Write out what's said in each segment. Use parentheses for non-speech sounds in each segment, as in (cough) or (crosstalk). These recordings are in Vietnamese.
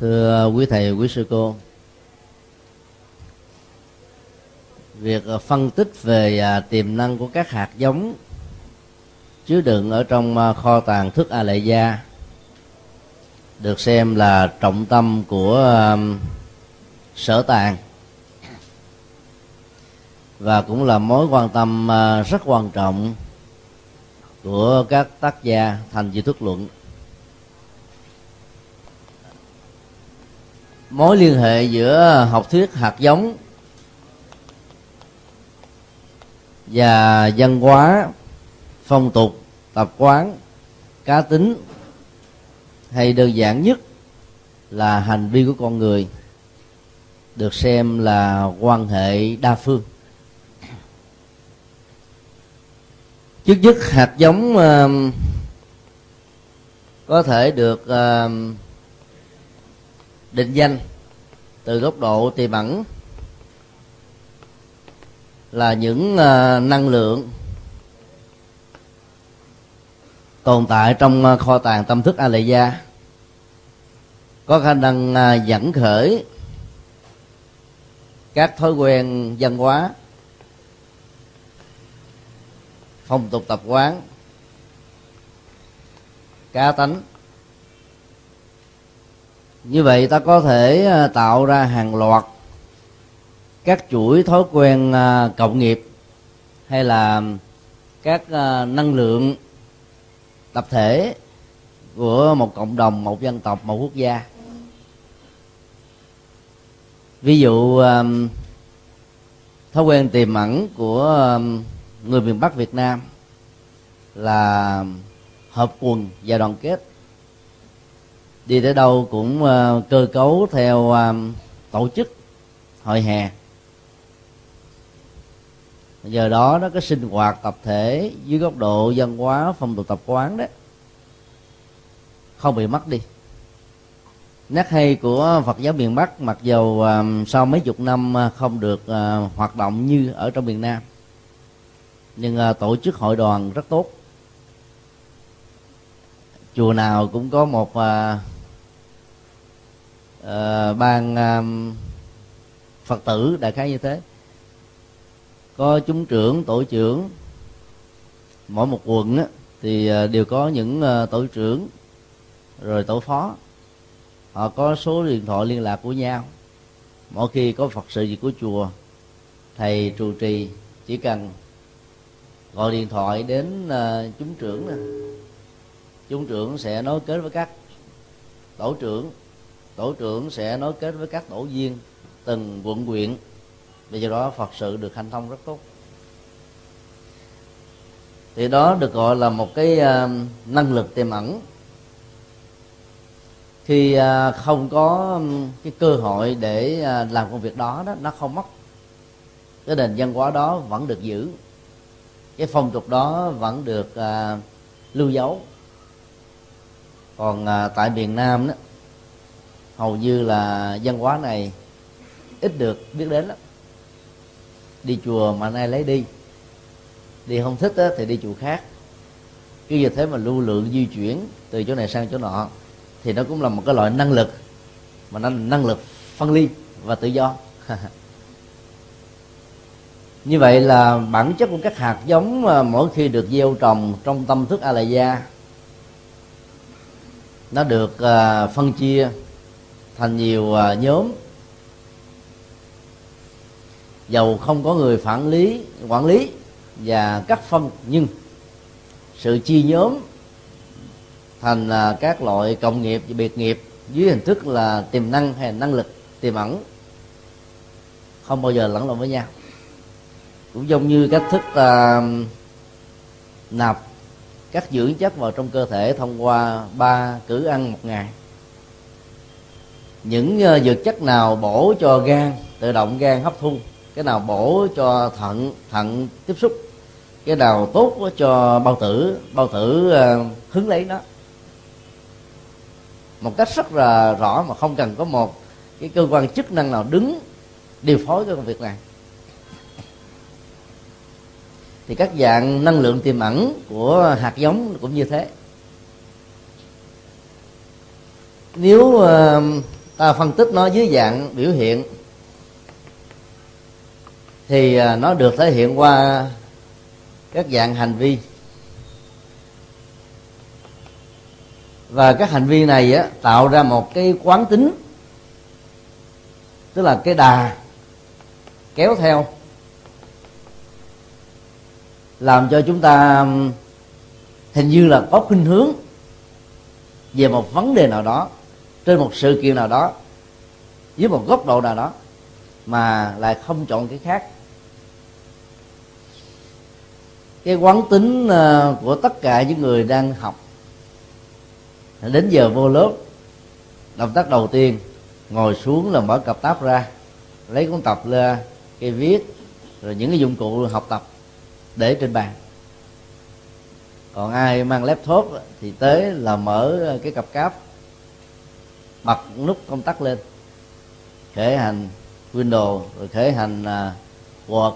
thưa quý thầy, quý sư cô, việc phân tích về à, tiềm năng của các hạt giống chứa đựng ở trong à, kho tàng thức a lệ gia được xem là trọng tâm của à, sở tàng và cũng là mối quan tâm rất quan trọng của các tác gia thành di thức luận. Mối liên hệ giữa học thuyết hạt giống và văn hóa phong tục tập quán cá tính hay đơn giản nhất là hành vi của con người được xem là quan hệ đa phương. Trước nhất hạt giống uh, có thể được uh, định danh từ góc độ tiềm ẩn là những uh, năng lượng tồn tại trong uh, kho tàng tâm thức a lệ gia có khả năng uh, dẫn khởi các thói quen văn hóa phong tục tập quán cá tánh như vậy ta có thể ờ, tạo ra hàng loạt các chuỗi thói quen ờ, cộng nghiệp hay là các ờ, năng lượng tập thể của một cộng đồng, một dân tộc, một quốc gia. Ví dụ thói quen tiềm ẩn của người miền bắc việt nam là hợp quần và đoàn kết đi tới đâu cũng ờ, cơ cấu theo ờ, tổ chức hội hè. Giờ đó, nó có sinh hoạt tập thể dưới góc độ văn hóa, phong tục tập quán đó không bị mất đi. Nét hay của Phật giáo miền Bắc, mặc dầu ờ, sau mấy chục năm không được hoạt động như ở trong miền Nam, nhưng tổ chức hội đoàn rất tốt. Chùa nào cũng có một uh, ban uh, Phật tử đại khái như thế. Có chúng trưởng tổ trưởng. Mỗi một quận á, thì ờ, đều có những ờ, tổ trưởng rồi tổ phó. Họ có số điện thoại liên lạc của nhau. Mỗi khi có phật sự gì của chùa thầy trụ trì chỉ cần gọi điện thoại đến chúng trưởng nè. Chúng trưởng sẽ nối kết với các tổ trưởng tổ trưởng sẽ nối kết với các tổ viên từng quận huyện vì do đó phật sự được hành thông rất tốt. Thì đó được gọi là một cái uh, năng lực tiềm ẩn. Khi uh, không có cái cơ hội để uh, làm công việc đó đó nó không mất. Cái nền văn hóa đó vẫn được giữ. Cái phong tục đó vẫn được uh, lưu dấu. Còn uh, tại miền nam đó hầu như là văn hóa này ít được biết đến lắm. Đi chùa mà nay lấy đi. Đi không thích á, thì đi chùa khác. Cứ như thế mà lưu lượng di chuyển từ chỗ này sang chỗ nọ thì nó cũng là một cái loại năng lực mà nó là năng lực phân ly và tự do. (laughs) Như vậy là bản chất của các hạt giống à, mỗi khi được gieo trồng trong tâm thức a la gia nó được à, phân chia thành nhiều à, nhóm. Dầu không có người phản lý quản lý và cắt phân nhưng sự chia nhóm thành là các loại cộng nghiệp và biệt nghiệp dưới hình thức là tiềm năng hay năng lực tiềm ẩn không bao giờ lẫn lộn với nhau. Cũng giống như cách thức uh, nạp các dưỡng chất vào trong cơ thể thông qua ba cử ăn một ngày những ờ, dược chất nào bổ cho gan tự động gan hấp thu cái nào bổ cho thận thận tiếp xúc cái nào tốt cho bao tử bao tử ờ, hứng lấy nó một cách rất là rõ mà không cần có một cái cơ quan chức năng nào đứng điều phối cái công việc này. Thì các dạng năng lượng tiềm ẩn của hạt giống cũng như thế. Nếu uh, ta phân tích nó dưới dạng biểu hiện. Thì à, nó được thể hiện qua các dạng hành vi. Và các hành vi này á, tạo ra một cái quán tính tức là cái đà kéo theo làm cho chúng ta hình như là có khuynh hướng về một vấn đề nào đó trên một sự kiện nào đó dưới một góc độ nào đó, mà lại không chọn cái khác. Cái quán tính ờ, của tất cả những người đang học, đến giờ vô lớp, động tác đầu tiên, ngồi xuống là mở cặp táp ra, lấy cuốn tập lên cây viết, rồi những cái dụng cụ học tập để trên bàn. Còn ai mang laptop thì tới là mở ờ, cái cặp cáp bật nút công tắc lên khởi hành Windows rồi khởi hành uh, Word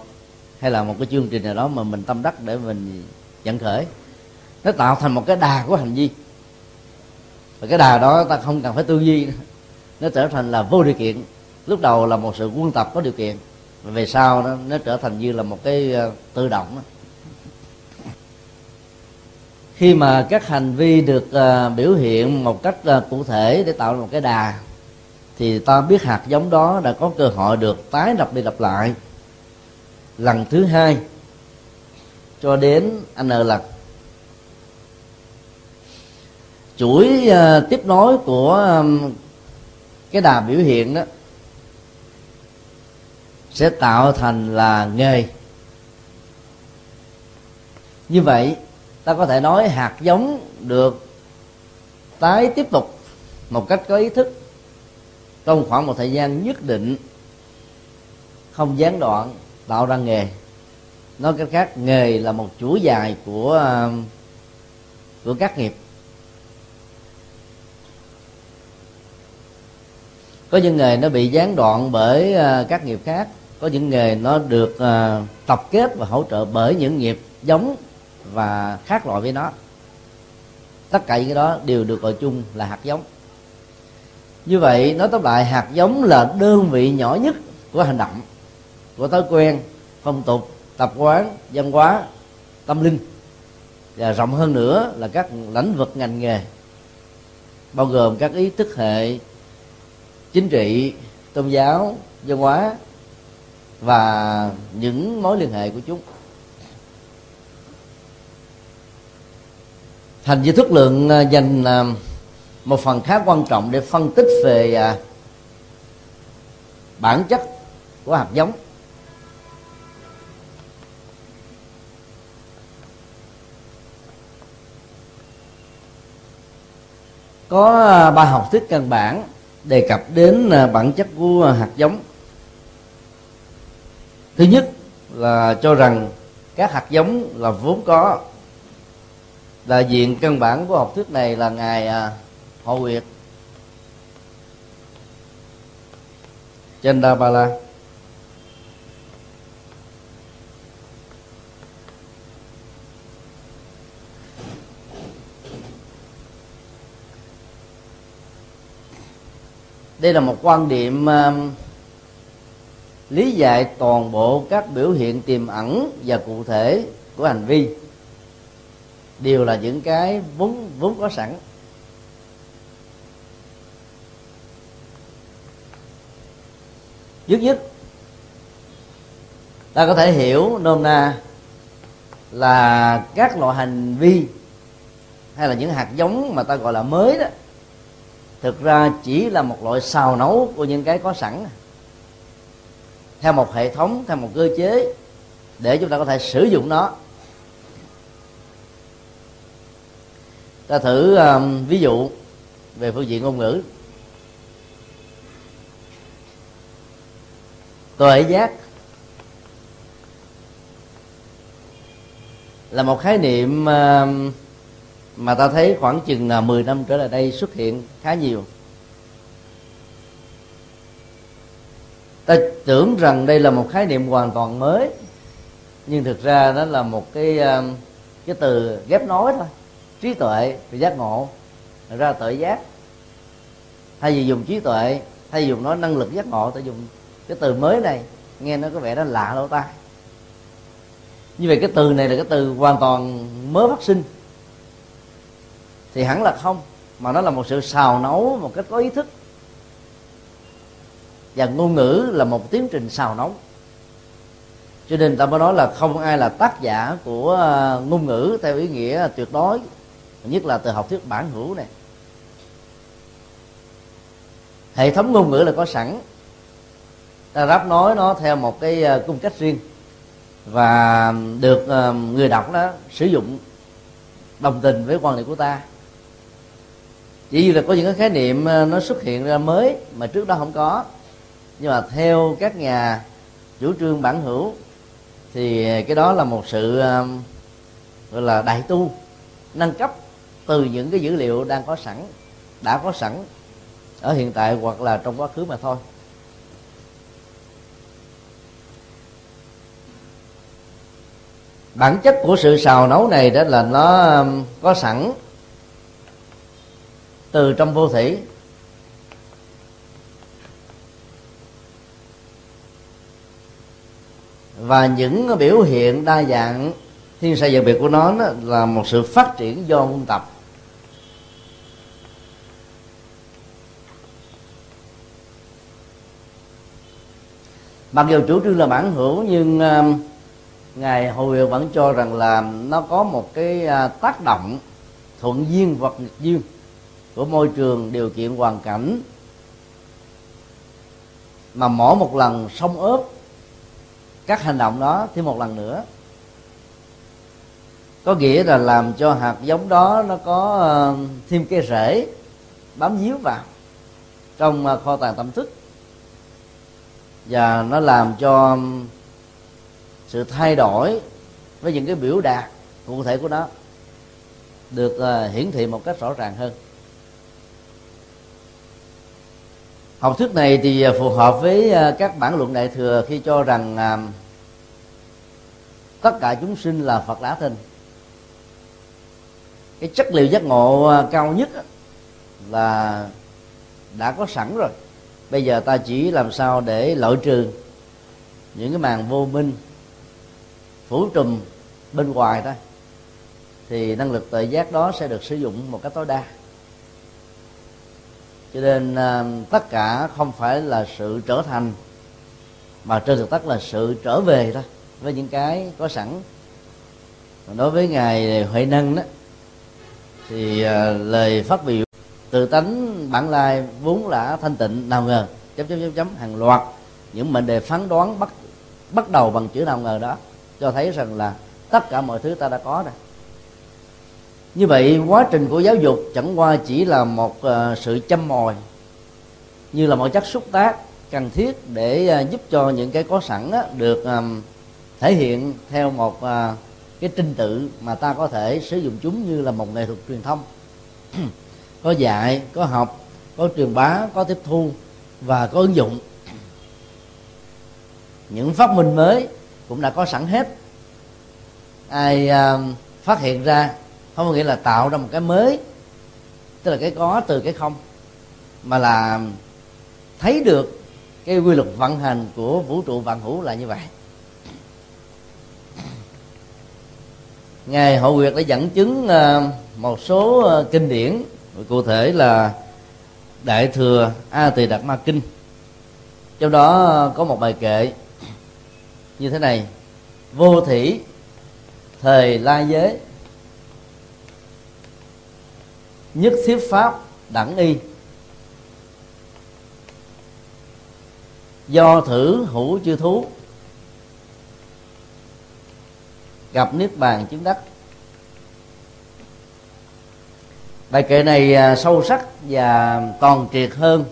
hay là một cái chương trình nào đó mà mình tâm đắc để mình dẫn khởi. Nó tạo thành một cái đà của hành vi. Và cái đà đó ta không cần phải tư duy nó trở thành là vô điều kiện. Lúc đầu là một sự quân tập có điều kiện. Và về sau nó, nó trở thành như là một cái uh, tự động đó khi mà các hành vi được uh, biểu hiện một cách uh, cụ thể để tạo ra một cái đà thì ta biết hạt giống đó đã có cơ hội được tái lập đi lặp lại. Lần thứ hai cho đến n lần chuỗi uh, tiếp nối của um, cái đà biểu hiện đó sẽ tạo thành là nghề. Như vậy ta có thể nói hạt giống được tái tiếp tục một cách có ý thức trong khoảng một thời gian nhất định, không gián đoạn tạo ra nghề. Nói cách khác, nghề là một chuỗi dài của của các nghiệp. Có những nghề nó bị gián đoạn bởi à, các nghiệp khác, có những nghề nó được à, tập kết và hỗ trợ bởi những nghiệp giống và khác loại với nó. Tất cả những cái đó đều được gọi chung là hạt giống. Như vậy, nói tóm lại, hạt giống là đơn vị nhỏ nhất của hành động, của thói quen, phong tục, tập quán, văn hóa, tâm linh. Và rộng hơn nữa là các lĩnh vực ngành nghề, bao gồm các ý thức hệ, chính trị, tôn giáo, văn hóa và những mối liên hệ của chúng. Thành di thức lượng à, dành à, một phần khá quan trọng để phân tích về à, bản chất của hạt giống. Có ba học thuyết căn bản đề cập đến bản chất của hạt giống. Thứ nhất là cho rằng các hạt giống là vốn có đại diện căn bản của học thuyết này là ngài à, họ nguyệt. Chandabala đây là một quan điểm uh, lý giải toàn bộ các biểu hiện tiềm ẩn và cụ thể của hành vi đều là những cái vốn vốn có sẵn. Dứt nhất, ta có thể hiểu nôm na là các loại hành vi hay là những hạt giống mà ta gọi là mới đó, thực ra chỉ là một loại xào nấu của những cái có sẵn, theo một hệ thống, theo một cơ chế để chúng ta có thể sử dụng nó. Ta thử um, ví dụ về phương diện ngôn ngữ. Tuệ giác là một khái niệm uh, mà ta thấy khoảng chừng uh, là 10 năm trở lại đây xuất hiện khá nhiều. Ta tưởng rằng đây là một khái niệm hoàn toàn mới nhưng thực ra nó là một cái um, cái từ ghép nối thôi trí tuệ và giác ngộ ra tuệ giác. Thay vì dùng trí tuệ, thay dùng nói năng lực giác ngộ, ta dùng cái từ mới này, nghe nó có vẻ nó lạ lỗ tai. Như vậy cái từ này là cái từ hoàn toàn mới phát sinh. Thì hẳn là không, mà nó là một sự xào nấu, một cách có ý thức. Và ngôn ngữ là một tiến trình xào nấu. Cho nên ta mới nói là không ai là tác giả của à, ngôn ngữ theo ý nghĩa tuyệt đối nhất là từ học thuyết bản hữu này. Hệ thống ngôn ngữ là có sẵn. Ta ráp nói nó theo một cái ờ, cung cách riêng. Và được ờ, người đọc đó sử dụng đồng tình với quan điểm của ta. Chỉ như là có những cái khái niệm ờ, nó xuất hiện ra mới mà trước đó không có. Nhưng mà theo các nhà chủ trương bản hữu thì cái đó là một sự gọi là đại tu, nâng cấp từ những cái dữ liệu đang có sẵn, đã có sẵn ở hiện tại hoặc là trong quá khứ mà thôi. Bản chất của sự xào nấu này đó là nó um, có sẵn từ trong vô thủy. Và những biểu hiện đa dạng thiên sai vật biệt của nó là một sự phát triển do ôn tập. Mặc dù chủ trương là bản hữu nhưng uh, ngài hồi vẫn cho rằng là nó có một cái uh, tác động thuận duyên hoặc nghịch duyên của môi trường điều kiện hoàn cảnh. Mà mỗi một lần sông ốp các hành động đó thêm một lần nữa có nghĩa là làm cho hạt giống đó nó có ờ, thêm cái rễ bám víu vào trong ờ, kho tàng tâm thức và nó làm cho um, sự thay đổi với những cái biểu đạt cụ thể của nó được ờ, hiển thị một cách rõ ràng hơn. Học thuyết này thì ờ, phù hợp với ờ, các bản luận đại thừa khi cho rằng tất cả chúng sinh là phật đá thân cái chất liệu giác ngộ cao nhất là đã có sẵn rồi bây giờ ta chỉ làm sao để loại trừ những cái màn vô minh, phủ trùm bên ngoài thôi. Thì năng lực tự giác đó sẽ được sử dụng một cách tối đa. Cho nên à, tất cả không phải là sự trở thành, mà trên thực tất là sự trở về thôi, với những cái có sẵn. Đối với ngài huệ năng đó, thì à, lời phát biểu từ tánh bản lai vốn là thanh tịnh nào ngờ chấm chấm chấm chấm hàng loạt những mệnh đề phán đoán bắt bắt đầu bằng chữ nào ngờ đó cho thấy rằng là tất cả mọi thứ ta đã có rồi. Như vậy quá trình của giáo dục chẳng qua chỉ là một uh, sự châm mồi như là một chất xúc tác cần thiết để uh, giúp cho những cái có sẵn á, được um, thể hiện theo một uh, cái trình tự mà ta có thể sử dụng chúng như là một nghệ thuật truyền thông. (clears throat) có dạy có học có truyền bá có tiếp thu và có ứng dụng. Những phát minh mới cũng đã có sẵn hết. Ai uh, phát hiện ra không có nghĩa là tạo ra một cái mới tức là cái có từ cái không mà là thấy được cái quy luật vận hành của vũ trụ vạn hữu là như vậy. Ngài hội Việt đã dẫn chứng à, một số à, kinh điển cụ thể là đại thừa a tỳ đạt ma kinh. Trong đó có một bài kệ như thế này. Vô thủy thời la giới nhất thiết pháp, đẳng y. Do thử hữu chư thú. Gặp niết bàn chứng đắc. Bài kệ này à, sâu sắc và toàn triệt hơn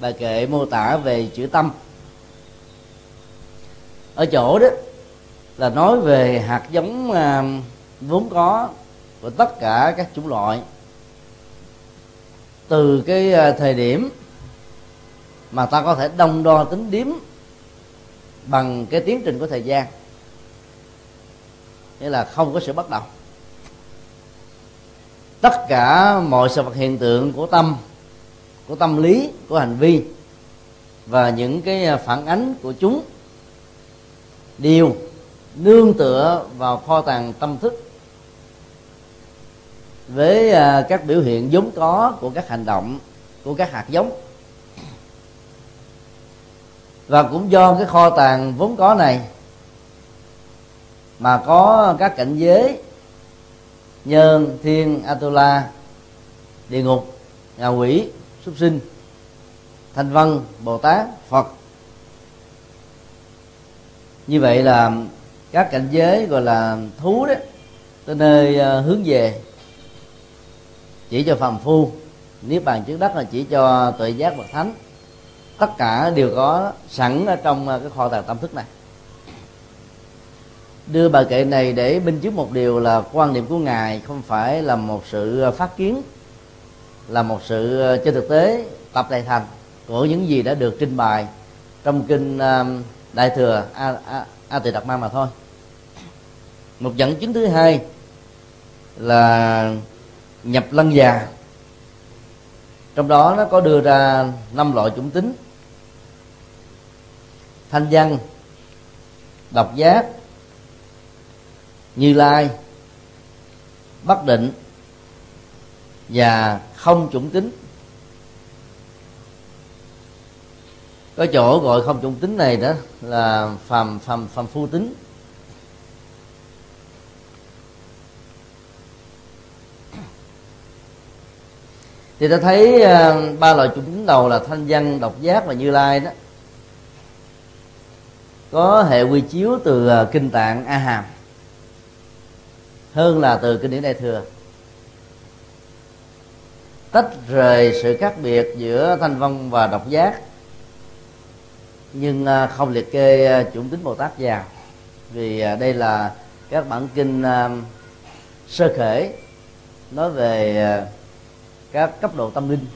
bài kệ mô tả về chữ tâm. Ở chỗ đó là nói về hạt giống à, vốn có của tất cả các chủng loại. Từ cái à, thời điểm mà ta có thể đông đo tính điếm bằng cái tiến trình của thời gian. Nghĩa là không có sự bắt đầu tất cả mọi sự vật hiện tượng của tâm của tâm lý, của hành vi và những cái à, phản ánh của chúng đều nương tựa vào kho tàng tâm thức với à, các biểu hiện vốn có của các hành động, của các hạt giống. Và cũng do cái kho tàng vốn có này mà có các cảnh giới nhân thiên, atula, địa ngục ngạ quỷ, súc sinh, thanh văn, bồ tát, phật. Như vậy là các cảnh giới gọi là thú đó, tới nơi ờ, hướng về. Chỉ cho phàm phu, niết bàn trước đất là chỉ cho tuệ giác bậc thánh. Tất cả đều có sẵn ở trong ờ, cái kho tàng tâm thức này đưa bài kệ này để minh chứng một điều là quan niệm của ngài không phải là một sự ờ, phát kiến là một sự ờ, trên thực tế tập đại thành của những gì đã được trình bày trong kinh đại thừa a, a, a tỳ đạt ma mà thôi. Một dẫn chứng thứ hai là nhập lăng già. Trong đó nó có đưa ra năm loại chủng tính thanh văn độc giác như lai bất định và không chủng tính có chỗ gọi không chủng tính này đó là phàm phàm phàm phu tính. Thì ta thấy uh, ba loại chủng tính đầu là thanh văn độc giác và như lai đó. Có hệ quy chiếu từ uh, kinh tạng a hàm hơn là từ kinh điển đại thừa. Tách rời sự khác biệt giữa thanh văn và độc giác, nhưng à, không liệt kê à, chủng tính bồ tát vào, vì à, đây là các bản kinh sơ khể nói về các cấp độ tâm linh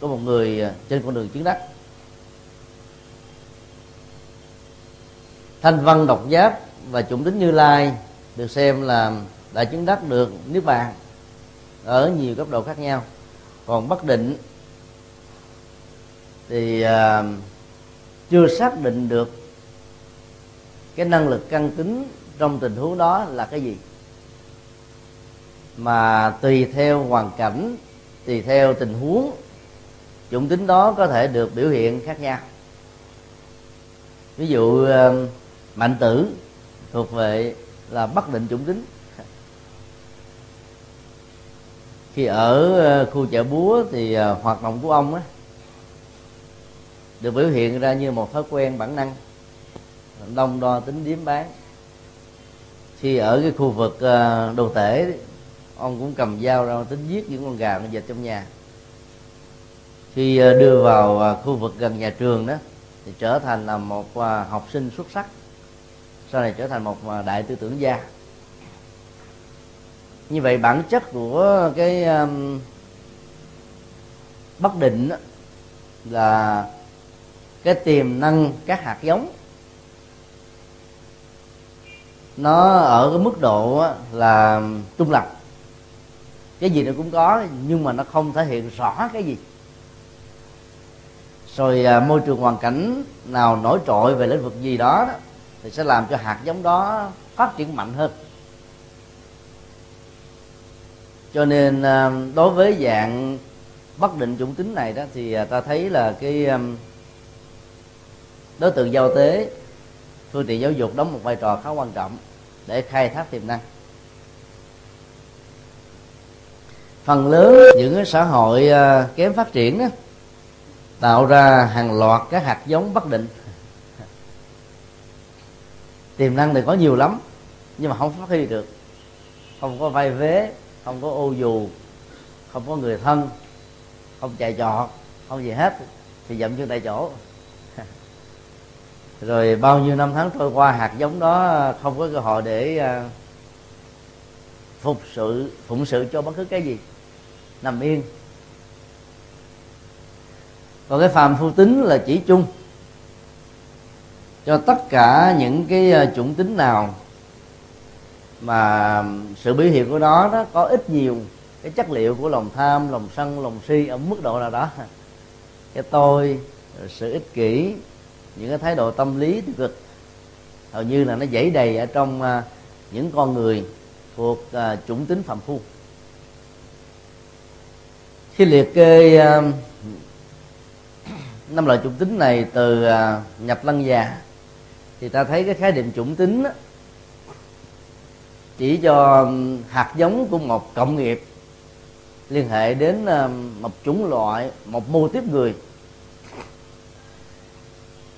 của một người trên con đường chứng đắc. Thanh văn độc giác và chủng tính như lai được xem là đã chứng đắc được niết bàn ở nhiều cấp độ khác nhau. Còn bất định thì uh, chưa xác định được cái năng lực căn tính trong tình huống đó là cái gì. Mà tùy theo hoàn cảnh tùy theo tình huống chủng tính đó có thể được biểu hiện khác nhau. Ví dụ uh, mạnh tử thuộc về là bất định chủng tính. Khi ở ờ, khu chợ búa thì ờ, hoạt động của ông á, được biểu hiện ra như một thói quen bản năng, đông đo tính điếm bán. Khi ở cái khu vực ờ, đồ tể ông cũng cầm dao ra tính giết những con gà con vịt trong nhà. Khi đưa vào khu vực gần nhà trường đó, thì trở thành là một học sinh xuất sắc. Sau này trở thành một đại tư tưởng gia như vậy bản chất của cái um, bất định đó là cái tiềm năng các hạt giống. Nó ở cái mức độ là trung lập. Cái gì nó cũng có nhưng mà nó không thể hiện rõ cái gì. Rồi à, môi trường hoàn cảnh nào nổi trội về lĩnh vực gì đó, đó thì sẽ làm cho hạt giống đó phát triển mạnh hơn cho nên à, đối với dạng bất định chủng tính này đó thì à, ta thấy là cái à, đối tượng giao tế, phương tiện giáo dục đóng một vai trò khá quan trọng để khai thác tiềm năng. Phần lớn những cái xã hội kém phát triển đó tạo ra hàng loạt các hạt giống bất định. Tiềm năng thì có nhiều lắm, nhưng mà không phát huy được, không có vay vế không có ô dù, không có người thân, không chạy trọt không gì hết, thì dậm chân tại chỗ. (laughs) Rồi bao nhiêu năm tháng trôi qua, hạt giống đó không có cơ hội để à, phục sự, phụng sự cho bất cứ cái gì. Nằm yên. Còn cái phàm phu tính là chỉ chung cho tất cả những cái à, chủng tính nào mà sự biểu hiện của nó nó có ít nhiều cái chất liệu của lòng tham lòng sân lòng si ở mức độ nào đó. Cái tôi sự ích kỷ những cái thái độ tâm lý tiêu cực. Hầu như là nó dãy đầy ở trong à, những con người thuộc à, chủng tính phạm phu. Khi liệt kê à, năm loại chủng tính này từ nhập lăng già thì ta thấy cái khái niệm chủng tính đó, chỉ cho hạt giống của một cộng nghiệp liên hệ đến một chủng loại, một mô tiếp người.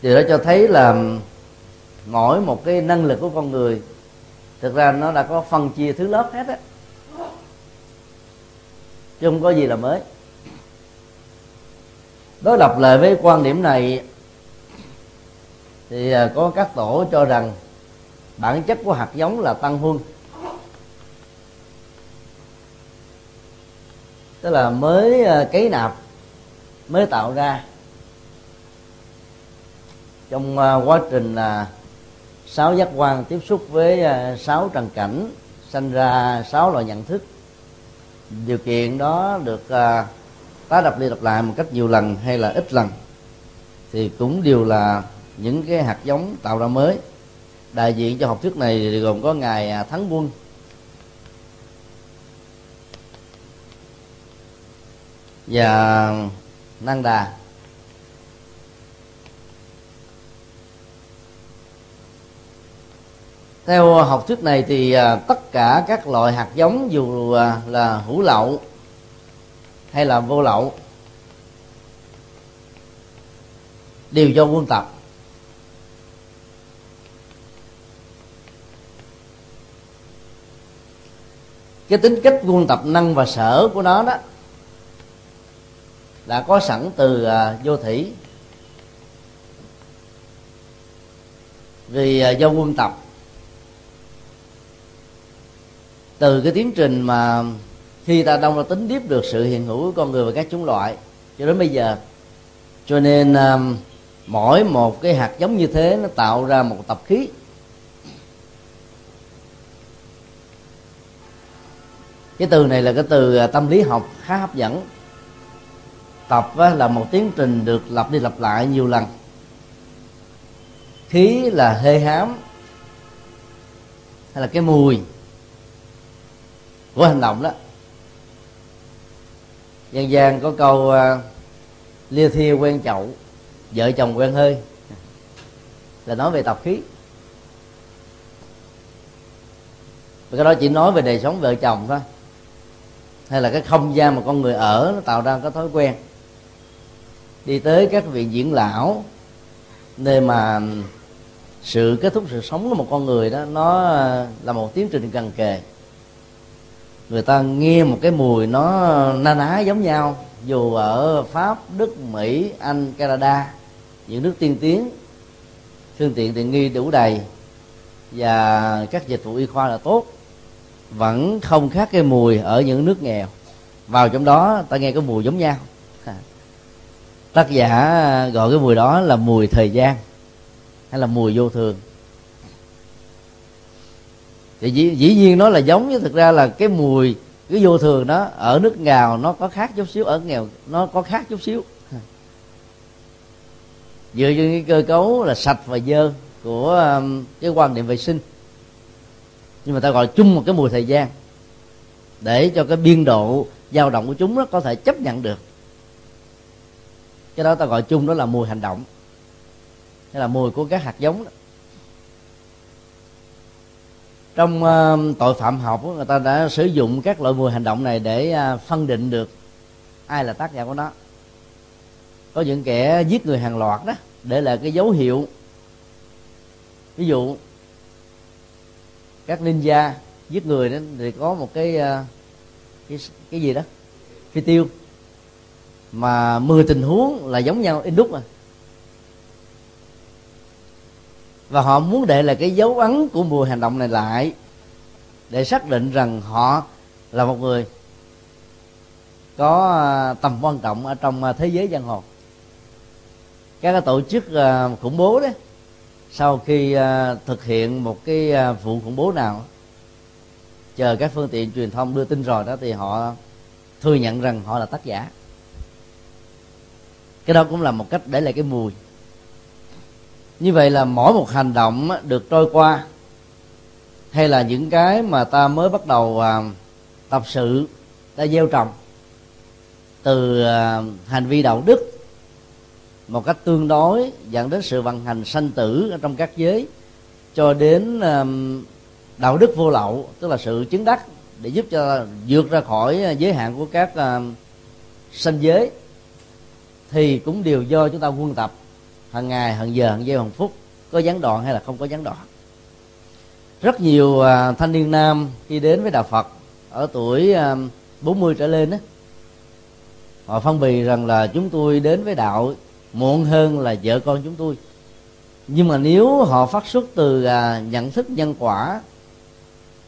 Điều đó cho thấy là mỗi một cái năng lực của con người, thực ra nó đã có phân chia thứ lớp hết á. Chứ không có gì là mới. Đối lập lại với quan điểm này, thì à, có các tổ cho rằng bản chất của hạt giống là tăng huân. Tức là mới ờ, cấy nạp, mới tạo ra. Trong ờ, quá trình là sáu giác quan tiếp xúc với ờ, sáu trần cảnh, sanh ra sáu loại nhận thức. Điều kiện đó được tái đập đi đập lại một cách nhiều lần hay là ít lần thì cũng đều là những cái hạt giống tạo ra mới. Đại diện cho học thuyết này thì gồm có ngài à, thắng quân. Và năng đà. Theo học thuyết này thì à, tất cả các loại hạt giống dù à, là hữu lậu hay là vô lậu đều do quân tập. Cái tính cách quân tập năng và sở của nó đó đã có sẵn từ à, vô thủy. Vì à, do quân tập. Từ cái tiến trình mà khi ta đông ra tính tiếp được sự hiện hữu của con người và các chủng loại cho đến bây giờ. Cho nên um, mỗi một cái hạt giống như thế nó tạo ra một tập khí. Cái từ này là cái từ tâm lý học khá hấp dẫn tập là một tiến trình được lặp đi lặp lại nhiều lần. Khí là hơi hám hay là cái mùi của hành động đó. Dân gian có câu uh, lia thia quen chậu vợ chồng quen hơi. Là nói về tập khí. Và cái đó chỉ nói về đời sống vợ chồng thôi hay là cái không gian mà con người ở nó tạo ra cái thói quen đi tới các viện diễn lão, nơi mà sự kết thúc sự sống của một con người đó, nó à, là một tiến trình gần kề. Người ta nghe một cái mùi nó na ná giống nhau, dù ở pháp, đức, mỹ, anh, canada, những nước tiên tiến. Phương tiện tiện nghi đủ đầy, và các dịch vụ y khoa là tốt. Vẫn không khác cái mùi ở những nước nghèo. Vào trong đó, ta nghe cái mùi giống nhau tác giả ờ, gọi cái mùi đó là mùi thời gian hay là mùi vô thường. Thì dĩ, dĩ nhiên nó là giống nhưng thực ra là cái mùi cái vô thường đó ở nước nghèo nó có khác chút xíu ở nghèo nó có khác chút xíu. (laughs) Dựa trên cái cơ cấu là sạch và dơ của cái quan niệm vệ sinh. Nhưng mà ta gọi chung một cái mùi thời gian để cho cái biên độ dao động của chúng nó có thể chấp nhận được cái đó ta gọi chung đó là mùi hành động. Hay là mùi của các hạt giống đó. Trong uh, tội phạm học người ta đã sử dụng các loại mùi hành động này để uh, phân định được ai là tác giả của nó. Có những kẻ giết người hàng loạt đó để lại cái dấu hiệu. Ví dụ các ninja giết người đó thì có một cái uh, cái, cái gì đó? Phi tiêu mà 10 tình huống là giống nhau in đúc à và họ muốn để lại cái dấu ấn của mùa hành động này lại để xác định rằng họ là một người có à, tầm quan trọng ở trong à, thế giới giang hồ. Các tổ chức à, khủng bố đấy sau khi thực hiện một cái vụ khủng bố nào, chờ các phương tiện truyền thông đưa tin rồi đó, thì họ thừa nhận rằng họ là tác giả cái đó cũng là một cách để lại cái mùi. Như vậy là mỗi một hành động được trôi qua, hay là những cái mà ta mới bắt đầu à, tập sự, ta gieo trồng từ à, hành vi đạo đức một cách tương đối dẫn đến sự vận hành sanh tử ở trong các giới, cho đến à, đạo đức vô lậu, tức là sự chứng đắc để giúp cho vượt ra khỏi giới hạn của các sanh giới thì cũng đều do chúng ta quân tập. Hàng ngày hàng giờ hàng giây hàng phút, có gián đoạn hay là không có gián đoạn. Rất nhiều à, thanh niên nam khi đến với đạo phật ở tuổi à, 40 trở lên đó họ phân bì rằng là chúng tôi đến với đạo muộn hơn là vợ con chúng tôi. Nhưng mà nếu họ phát xuất từ à, nhận thức nhân quả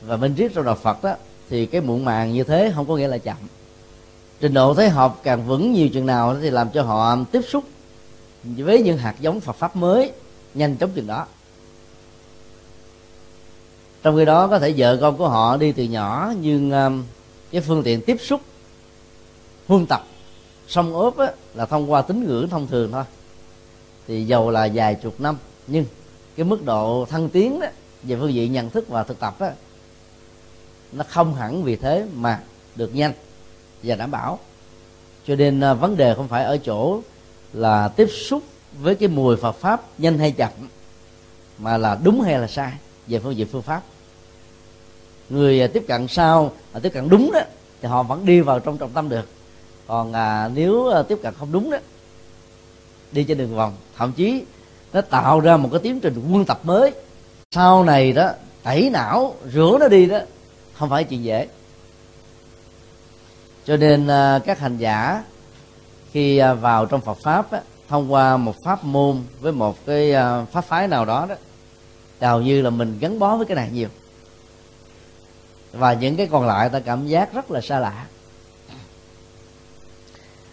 và minh triết trong đạo Phật đó thì cái muộn màng như thế không có nghĩa là chậm trình độ thế học càng vững nhiều chừng nào thì làm cho họ tiếp xúc với những hạt giống Phật pháp mới nhanh chóng chừng đó. Trong khi đó có thể vợ con của họ đi từ nhỏ nhưng um, cái phương tiện tiếp xúc huân tập song ốp á, là thông qua tín ngưỡng thông thường thôi. Thì dầu là vài chục năm nhưng cái mức độ thăng tiến đó, về phương diện nhận thức và thực tập á, nó không hẳn vì thế mà được nhanh và đảm bảo. Cho nên à, vấn đề không phải ở chỗ là tiếp xúc với cái mùi Phật pháp nhanh hay chậm mà là đúng hay là sai về phương diện phương pháp. Người à, tiếp cận sau và tiếp cận đúng đó thì họ vẫn đi vào trong trọng tâm được. Còn à, nếu à, tiếp cận không đúng đó đi trên đường vòng thậm chí nó tạo ra một cái tiến trình quân tập mới. Sau này đó tẩy não rửa nó đi đó không phải chuyện dễ cho nên à, các hành giả khi à, vào trong Phật pháp á, thông qua một pháp môn với một cái à, pháp phái nào đó đó hầu như là mình gắn bó với cái này nhiều. Và những cái còn lại ta cảm giác rất là xa lạ.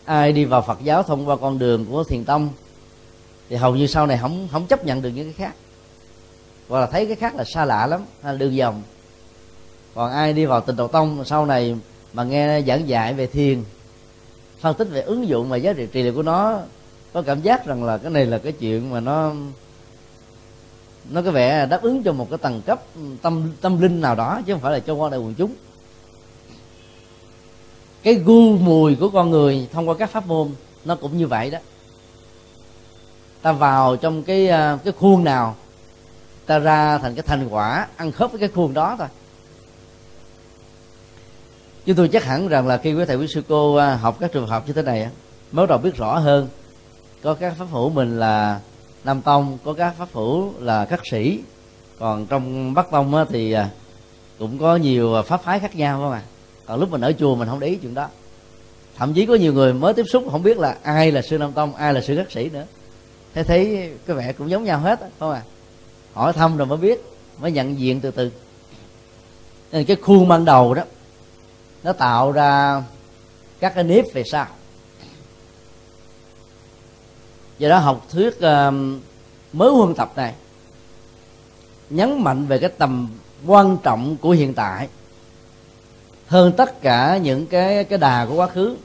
Ai đi vào Phật giáo thông qua con đường của thiền tông thì hầu như sau này không không chấp nhận được những cái khác. Hoặc là thấy cái khác là xa lạ lắm hay là đường vòng. Còn ai đi vào tịnh độ tông sau này mà nghe giảng dạy về thiền, phân tích về ứng dụng và giá trị trị liệu của nó, có cảm giác rằng là cái này là cái chuyện mà nó nó có vẻ đáp ứng cho một cái tầng cấp tâm tâm linh nào đó, chứ không phải là cho qua đại quần chúng. Cái gu mùi của con người thông qua các pháp môn, nó cũng như vậy đó. Ta vào trong cái à, cái khuôn nào, ta ra thành cái thành quả, ăn khớp với cái khuôn đó thôi chúng tôi chắc hẳn rằng là khi quý thầy quý sư cô à, học các trường học như thế này mới đầu biết rõ hơn. Có các pháp hữu mình là nam tông, có các pháp hữu là các sĩ. Còn trong bắc tông thì à, cũng có nhiều à, pháp phái khác nhau không à còn lúc mình ở chùa mình không để ý chuyện đó. Thậm chí có nhiều người mới tiếp xúc không biết là ai là sư nam tông, ai là sư khắc sĩ nữa. Thế thấy cái vẻ cũng giống nhau hết không à hỏi thăm rồi mới biết, mới nhận diện từ từ. Nên cái khuôn ban đầu đó nó tạo ra các cái nếp về sau. Do đó học thuyết uh, mới huân tập này nhấn mạnh về cái tầm quan trọng của hiện tại hơn tất cả những cái cái đà của quá khứ.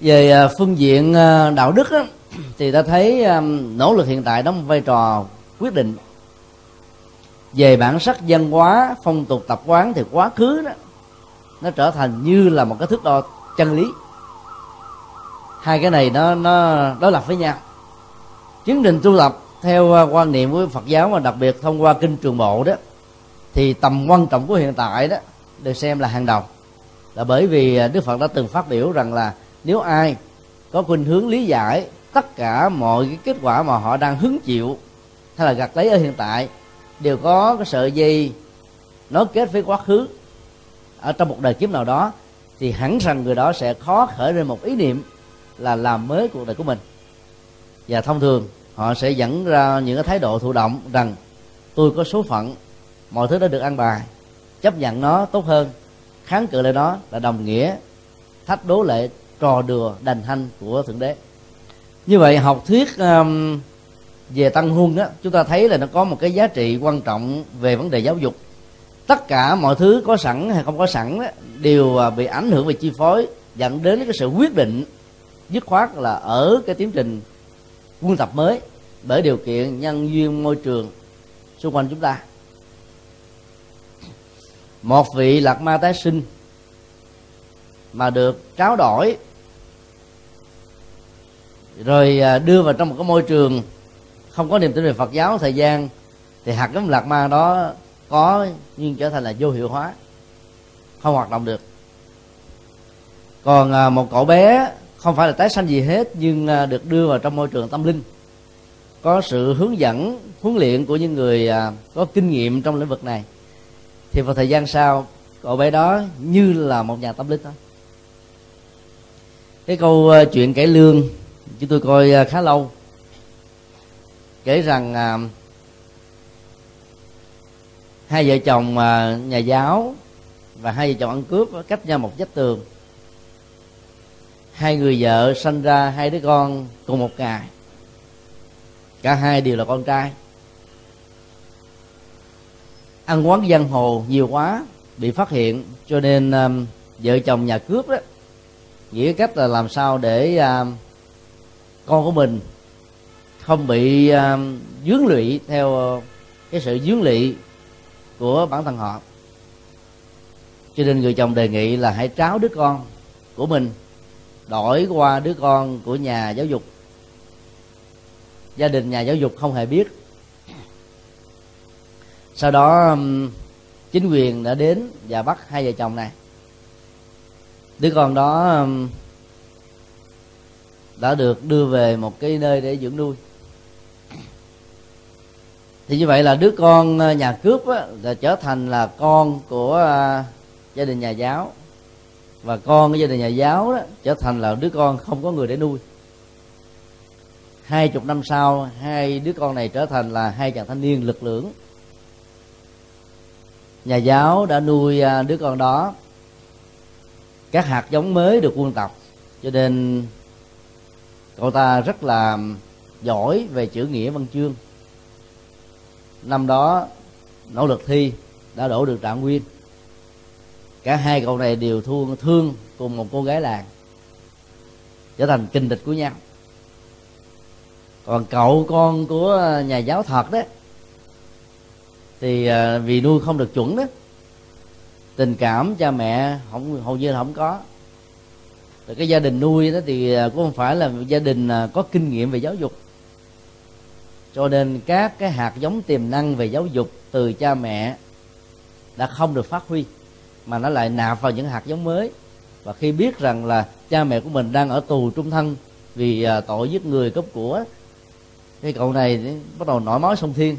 Về uh, phương diện uh, đạo đức đó, thì ta thấy um, nỗ lực hiện tại đóng vai trò quyết định. Về bản sắc văn hóa phong tục tập quán thì quá khứ đó nó trở thành như là một cái thước đo chân lý. Hai cái này nó nó, đối lập với nhau. Chứng định tu tập theo à, quan niệm của Phật giáo và đặc biệt thông qua kinh trường bộ đó, thì tầm quan trọng của hiện tại đó được xem là hàng đầu. Là bởi vì à, Đức Phật đã từng phát biểu rằng là nếu ai có khuynh hướng lý giải tất cả mọi cái kết quả mà họ đang hứng chịu hay là gặt lấy ở hiện tại, đều có cái sợi dây nó kết với quá khứ ở trong một đời kiếp nào đó thì hẳn rằng người đó sẽ khó khởi lên một ý niệm là làm mới cuộc đời của mình. Và thông thường họ sẽ dẫn ra những cái thái độ thụ động rằng tôi có số phận mọi thứ đã được ăn bài chấp nhận nó tốt hơn kháng cự lại nó là đồng nghĩa thách đố lệ trò đùa đành hanh của thượng đế. Như vậy học thuyết um, về tăng huân đó chúng ta thấy là nó có một cái giá trị quan trọng về vấn đề giáo dục tất cả mọi thứ có sẵn hay không có sẵn đó, đều à, bị ảnh hưởng về chi phối dẫn đến cái sự quyết định dứt khoát là ở cái tiến trình quân tập mới bởi điều kiện nhân duyên môi trường xung quanh chúng ta. Một vị lạc ma tái sinh mà được tráo đổi rồi à, đưa vào trong một cái môi trường không có niềm tin về Phật giáo thời gian thì hạt giống lạc ma đó có nhưng trở thành là vô hiệu hóa, không hoạt động được. Còn à, một cậu bé, không phải là tái sanh gì hết, nhưng à, được đưa vào trong môi trường tâm linh. Có sự hướng dẫn, huấn luyện của những người à, có kinh nghiệm trong lĩnh vực này. Thì vào thời gian sau, cậu bé đó như là một nhà tâm linh thôi. Cái câu chuyện cải lương, chúng tôi coi khá lâu. Kể rằng hai vợ chồng à, nhà giáo và hai vợ chồng ăn cướp cách nhau một vách tường. Hai người vợ sanh ra hai đứa con cùng một ngày. Cả hai đều là con trai. Ăn quán giang hồ nhiều quá bị phát hiện cho nên um, vợ chồng nhà cướp đó nghĩ cách là làm sao để um, con của mình không bị um, dướng lụy theo cái sự dướng lụy của bản thân họ. Cho nên người chồng đề nghị là hãy tráo đứa con của mình, đổi qua đứa con của nhà giáo dục. Gia đình nhà giáo dục không hề biết. Sau đó chính quyền đã đến và bắt hai vợ chồng này. Đứa con đó đã được đưa về một cái nơi để dưỡng nuôi thì như vậy là đứa con ờ, nhà cướp á, là trở thành là con của ờ, gia đình nhà giáo. Và con của gia đình nhà giáo đó trở thành là đứa con không có người để nuôi. Hai chục năm sau hai đứa con này trở thành là hai chàng thanh niên lực lưỡng. Nhà giáo đã nuôi ờ, đứa con đó. Các hạt giống mới được quân tập cho nên cậu ta rất là giỏi về chữ nghĩa văn chương năm đó, nỗ lực thi đã đổ được trạng nguyên. Cả hai cậu này đều thương thương cùng một cô gái làng, trở thành kinh địch của nhau. Còn cậu con của nhà giáo thật đó, thì à, vì nuôi không được chuẩn đó, tình cảm cha mẹ không, hầu như là không có. Rồi cái gia đình nuôi đó thì à, cũng không phải là gia đình à, có kinh nghiệm về giáo dục cho nên các cái hạt giống tiềm năng về giáo dục từ cha mẹ đã không được phát huy, mà nó lại nạp vào những hạt giống mới. Và khi biết rằng là cha mẹ của mình đang ở tù trung thân vì à, tội giết người cướp của, cái cậu này bắt đầu nổi máu sông thiên.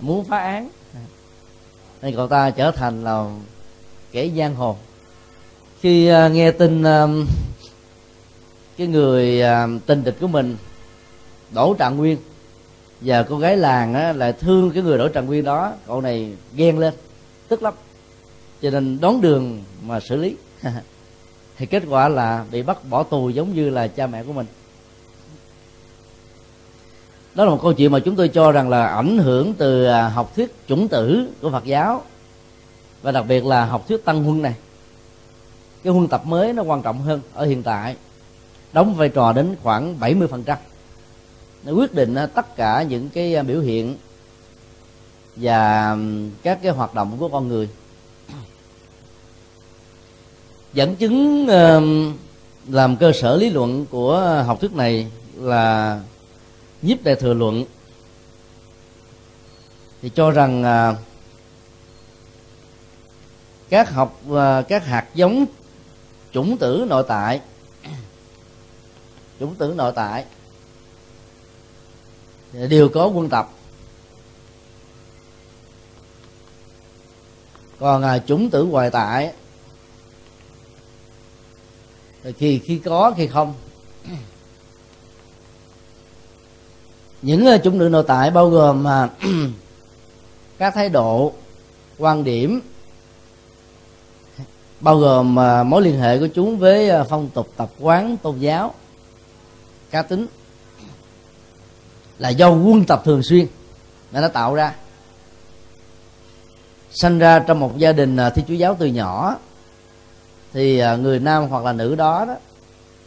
Muốn phá án, nên cậu ta trở thành là kẻ giang hồ. Khi à, nghe tin à, cái người tình địch của mình đỗ trạng nguyên. Và cô gái làng á, lại thương cái người đỗ trạng nguyên đó. Cậu này ghen lên tức lắm. Cho nên đón đường mà xử lý. (laughs) Thì kết quả là bị bắt bỏ tù giống như là cha mẹ của mình. Đó là một câu chuyện mà chúng tôi cho rằng là ảnh hưởng từ à, học thuyết chủng tử của Phật giáo. Và đặc biệt là học thuyết tăng huân này. Cái huân tập mới nó quan trọng hơn ở hiện tại. Đóng vai trò đến khoảng 70% nó quyết định ờ, tất cả những cái ờ, biểu hiện và các cái hoạt động của con người. Dẫn chứng làm cơ sở lý luận của học thuyết này là nhiếp đại thừa luận. Thì cho rằng ờ, các học các hạt giống chủng tử nội tại, chủng tử nội tại đều có quân tập. Còn à, chúng tử ngoại tại thì khi có khi không. Những uh, chủng tử nội tại bao gồm à, (clears throat) các thái độ quan điểm bao gồm uh, mối liên hệ của chúng với à, phong tục tập quán tôn giáo cá tính là do quân tập thường xuyên mà nó tạo ra. Sinh ra trong một gia đình à, thi chúa giáo từ nhỏ, thì à, người nam hoặc là nữ đó đó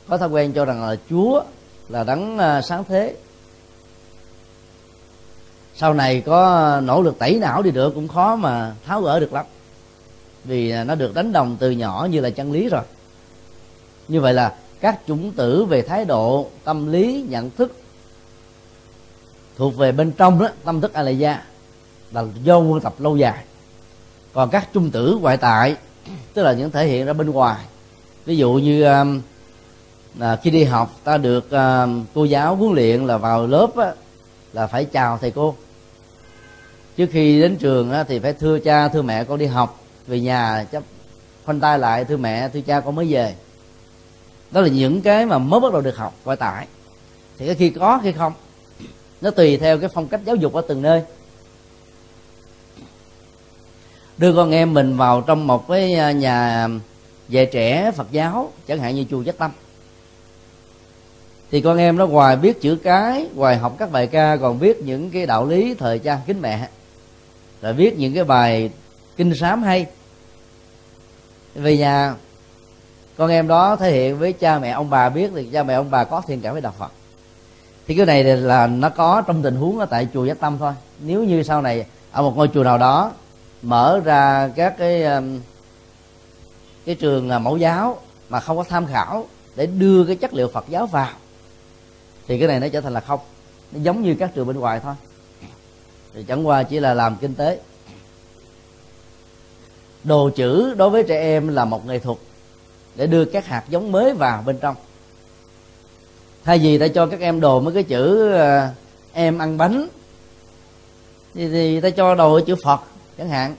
có thói quen cho rằng là chúa là đấng à, sáng thế. Sau này có nỗ lực tẩy não đi nữa cũng khó mà tháo gỡ được lắm, vì nó được đánh đồng từ nhỏ như là chân lý rồi. Như vậy là các chủng tử về thái độ, tâm lý, nhận thức thuộc về bên trong đó tâm thức alaya là do quân tập lâu dài. Còn các trung tử ngoại tại tức là những thể hiện ra bên ngoài. Ví dụ như um, là khi đi học ta được um, cô giáo huấn luyện là vào lớp á, là phải chào thầy cô. Trước khi đến trường á, thì phải thưa cha thưa mẹ con đi học. Về nhà chấp khoanh tay lại thưa mẹ thưa cha con mới về. Đó là những cái mà mới bắt đầu được học ngoại tại. Thì cái khi có khi không nó tùy theo cái phong cách giáo dục ở từng nơi. Đưa con em mình vào trong một cái à, nhà dạy trẻ Phật giáo, chẳng hạn như chùa Giác Tâm. Thì con em nó ngoài biết chữ cái ngoài học các bài ca, còn biết những cái đạo lý thời cha kính mẹ. Rồi viết những cái bài kinh sám hay. Về nhà, con em đó thể hiện với cha mẹ ông bà biết thì cha mẹ ông bà có thiện cảm với đạo phật thì cái này là nó có trong tình huống ở tại chùa giác tâm thôi. Nếu như sau này ở một ngôi chùa nào đó mở ra các cái um, cái trường à, mẫu giáo mà không có tham khảo để đưa cái chất liệu phật giáo vào, thì cái này nó trở thành là không. Nó giống như các trường bên ngoài thôi. Thì chẳng qua chỉ là làm kinh tế. Đồ chữ đối với trẻ em là một nghệ thuật để đưa các hạt giống mới vào bên trong thay vì ta cho các em đồ mấy cái chữ ờ, em ăn bánh thì, thì ta cho đồ chữ phật chẳng hạn.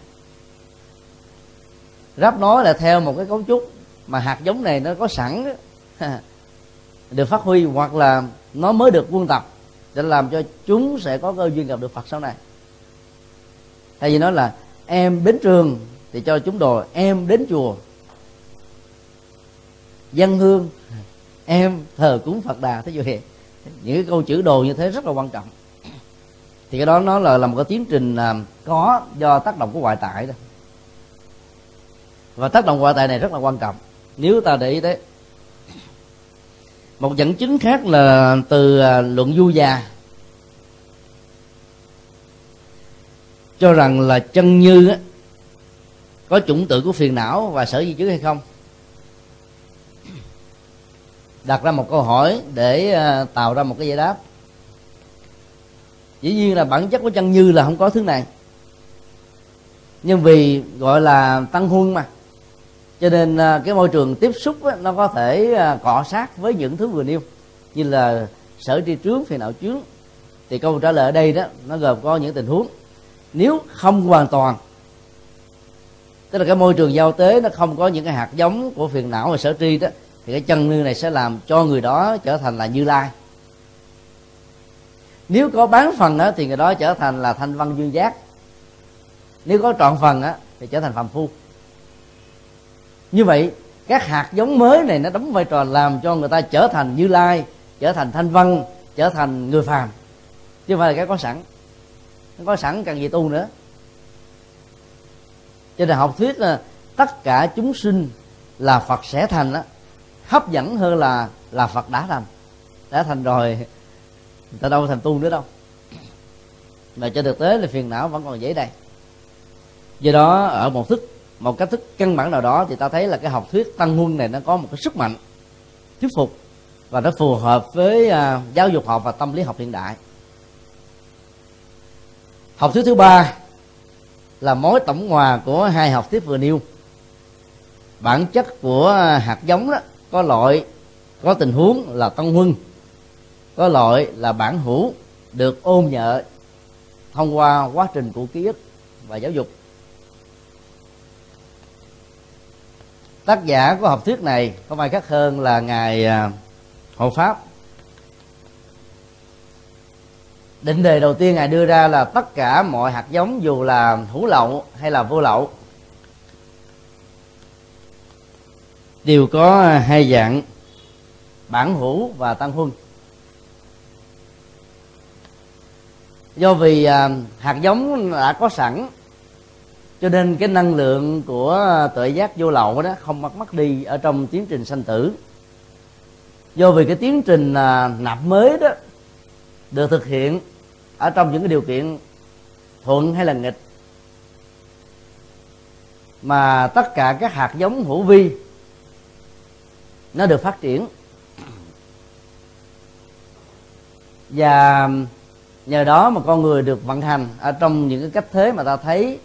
Ráp nói là theo một cái cấu trúc mà hạt giống này nó có sẵn (laughs) được phát huy hoặc là nó mới được quân tập để làm cho chúng sẽ có cơ duyên gặp được Phật sau này. Thay vì nói là em đến trường thì cho chúng đồ em đến chùa. Dân hương em thờ cúng phật đà thế vậy những cái câu chữ đồ như thế rất là quan trọng. Thì cái đó nó là là một cái tiến trình à, có do tác động của ngoại tại đó. Và tác động ngoại tại này rất là quan trọng. Nếu ta để ý đấy một dẫn chứng khác là từ à, luận du già cho rằng là chân như á, có chủng tử của phiền não và sở di chứng hay không? Đặt ra một câu hỏi để ờ, tạo ra một cái giải đáp. Dĩ nhiên là bản chất của chân như là không có thứ này. Nhưng vì gọi là tăng huân mà. Cho nên ờ, cái môi trường tiếp xúc á, nó có thể ờ, cọ sát với những thứ vừa nêu. Như là sở tri trướng phiền não chướng. Thì câu trả lời ở đây đó nó gồm có những tình huống. Nếu không hoàn toàn tức là cái môi trường giao tế nó không có những cái hạt giống của phiền não và sở tri đó thì cái chân như này sẽ làm cho người đó trở thành là như lai. Nếu có bán phần đó thì người đó trở thành là thanh văn dương giác. Nếu có trọn phần á, thì trở thành phàm phu. Như vậy, các hạt giống mới này nó đóng vai trò làm cho người ta trở thành như lai, trở thành thanh văn, trở thành người phàm. Chứ không phải là cái có sẵn. Nó có sẵn cần gì tu nữa. Cho nên học thuyết là tất cả chúng sinh là phật sẽ thành đó hấp dẫn hơn là là phật đã thành đã thành rồi người ta đâu thành tu nữa đâu. Mà trên thực tế là phiền não vẫn còn dễ đây. Do đó ở một thức một cách thức căn bản nào đó thì ta thấy là cái học thuyết tăng huân này nó có một cái sức mạnh thuyết phục và nó phù hợp với uh, giáo dục học và tâm lý học hiện đại. Học thuyết thứ ba là mối tổng hòa của hai học thuyết vừa nêu. Bản chất của hạt giống đó có loại có tình huống là tân huân, có loại là bản hữu được ôn nhợ thông qua quá trình của ký ức và giáo dục. Tác giả của học thuyết này không ai khác hơn là ngài à, hộ pháp. Định đề đầu tiên ngài đưa ra là tất cả mọi hạt giống dù là hữu lậu hay là vô lậu đều có à, hai dạng, bản hữu và tăng huân. Do vì à, hạt giống đã có sẵn, cho nên cái năng lượng của à, tuệ giác vô lậu đó không mất mất đi ở trong tiến trình sanh tử. Do vì cái tiến trình nạp mới đó được thực hiện ở trong những cái điều kiện thuận hay là nghịch, mà tất cả các hạt giống hữu vi nó được phát triển. Và nhờ đó mà con người được vận hành ở trong những cái cách thế mà ta thấy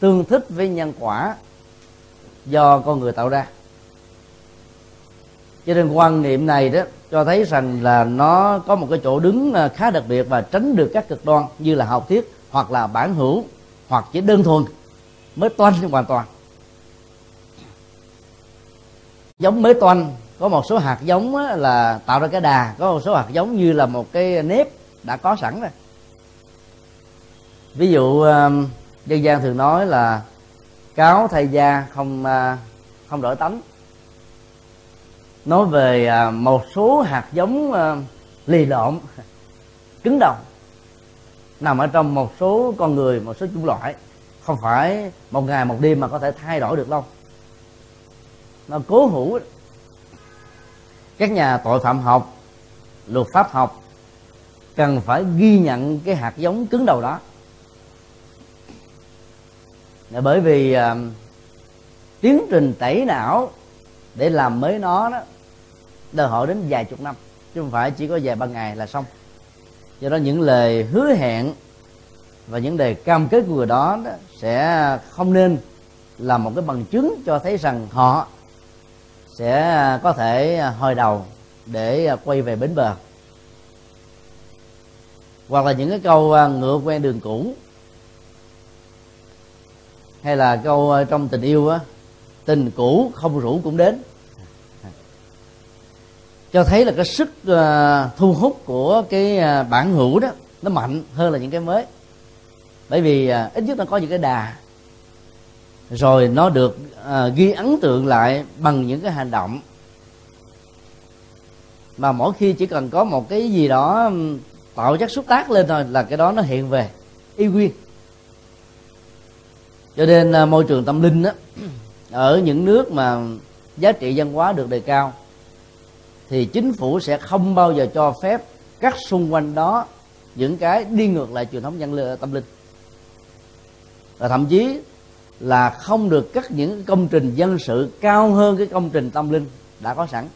tương thích với nhân quả do con người tạo ra. Cho nên quan niệm này đó cho thấy rằng là nó có một cái chỗ đứng à, khá đặc biệt và tránh được các cực đoan như là học thuyết hoặc là bản hữu hoặc chỉ đơn thuần mới toanh hoàn toàn giống mới toanh. Có một số hạt giống là tạo ra cái đà, có một số hạt giống như là một cái nếp đã có sẵn rồi. Ví dụ dân gian thường nói là cáo thay da không à, không đổi tánh. Nói về à, một số hạt giống à, lì lộn (laughs) cứng đầu, nằm ở trong một số con người, một số chủng loại. Không phải một ngày một đêm mà có thể thay đổi được đâu nó cố hữu các nhà tội phạm học luật pháp học cần phải ghi nhận cái hạt giống cứng đầu đó. Bởi vì uh, tiến trình tẩy não để làm mới nó đó đòi hỏi đến vài chục năm chứ không phải chỉ có vài ba ngày là xong. Do đó những lời hứa hẹn và những đề cam kết của người đó, đó sẽ không nên là một cái bằng chứng cho thấy rằng họ sẽ à, có thể à, hồi đầu để à, quay về bến bờ. Hoặc là những cái câu ngựa quen đường cũ. Hay là câu trong tình yêu á, tình cũ không rủ cũng đến. Cho thấy là cái sức thu hút của cái bản hữu đó, nó mạnh hơn là những cái mới. Bởi vì ít nhất nó có những cái đà rồi nó được à, ghi ấn tượng lại bằng những cái hành động. Mà mỗi khi chỉ cần có một cái gì đó tạo chất xúc tác lên thôi là cái đó nó hiện về y nguyên cho nên à, môi trường tâm linh đó (clears throat) ở những nước mà giá trị văn hóa được đề cao thì chính phủ sẽ không bao giờ cho phép cắt xung quanh đó những cái đi ngược lại truyền thống văn tâm linh. Và thậm chí là không được cắt những công trình dân sự cao hơn cái công trình tâm linh đã có sẵn.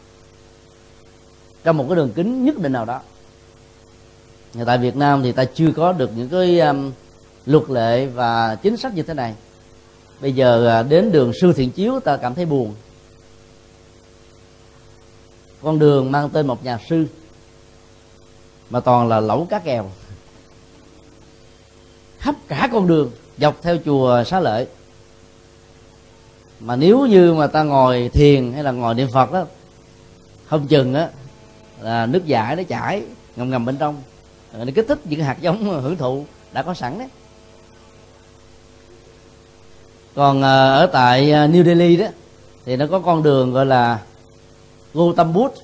Trong một cái đường kính nhất định nào đó. Tại Việt Nam thì ta chưa có được những cái um, luật lệ và chính sách như thế này. Bây giờ à, đến đường sư thiện chiếu ta cảm thấy buồn. Con đường mang tên một nhà sư mà toàn là lẩu cá kèo. Khắp cả con đường dọc theo chùa xá lợi mà nếu như mà ta ngồi thiền hay là ngồi niệm phật đó không chừng á, là nước giải nó chảy, ngầm ngầm bên trong. Nó kích thích những hạt giống hưởng thụ, đã có sẵn đấy. Còn ờ, ở tại ờ, New Delhi đó, thì nó có con đường gọi là Gautam Buddha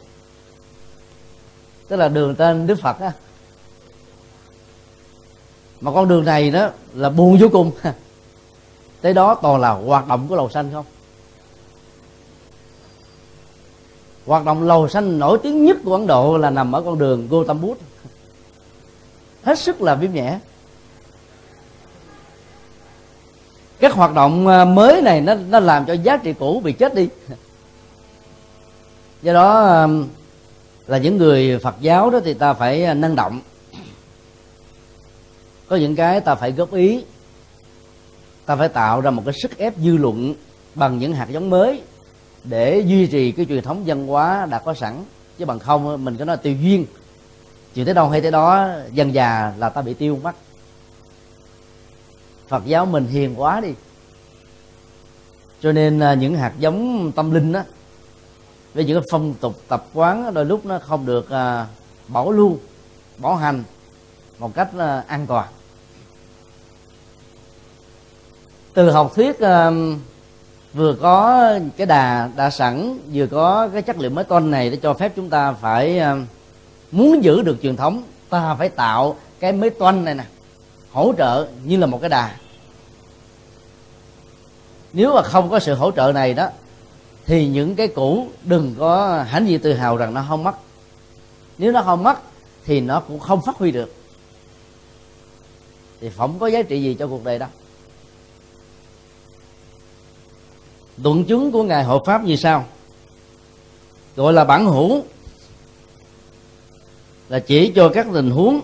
tức là đường tên Đức Phật á. Mà con đường này đó là buồn vô cùng. (laughs) tới đó toàn là hoạt động của lầu xanh không? Hoạt động lầu xanh nổi tiếng nhất của ấn độ là nằm ở con đường Gautam Buddha. Hết sức là viêm nhẹ các hoạt động ờ, mới này nó nó làm cho giá trị cũ bị chết đi. Do đó là những người Phật giáo đó thì ta phải ờ, năng động. Có những cái ta phải góp ý ta phải tạo ra một cái sức ép dư luận bằng những hạt giống mới để duy trì cái truyền thống văn hóa đã có sẵn. Chứ bằng không, mình có nói tiêu duyên. Chuyện tới đâu hay tới đó dần già là ta bị tiêu mất. Phật giáo mình hiền quá đi. Cho nên à, những hạt giống tâm linh đó với những cái phong tục tập quán đôi lúc nó không được à, bảo lưu, bảo hành một cách à, an toàn. Từ học thuyết vừa có cái đà đã sẵn, vừa có cái chất liệu mới toanh này để cho phép chúng ta phải muốn giữ được truyền thống, ta phải tạo cái mới toanh này nè, hỗ trợ như là một cái đà. Nếu mà không có sự hỗ trợ này đó, thì những cái cũ đừng có hãnh diện tự hào rằng nó không mất. Nếu nó không mất, thì nó cũng không phát huy được. Thì không có giá trị gì cho cuộc đời đâu. Luận chứng của ngài hộ pháp như sau gọi là bản hữu. Là chỉ cho các tình huống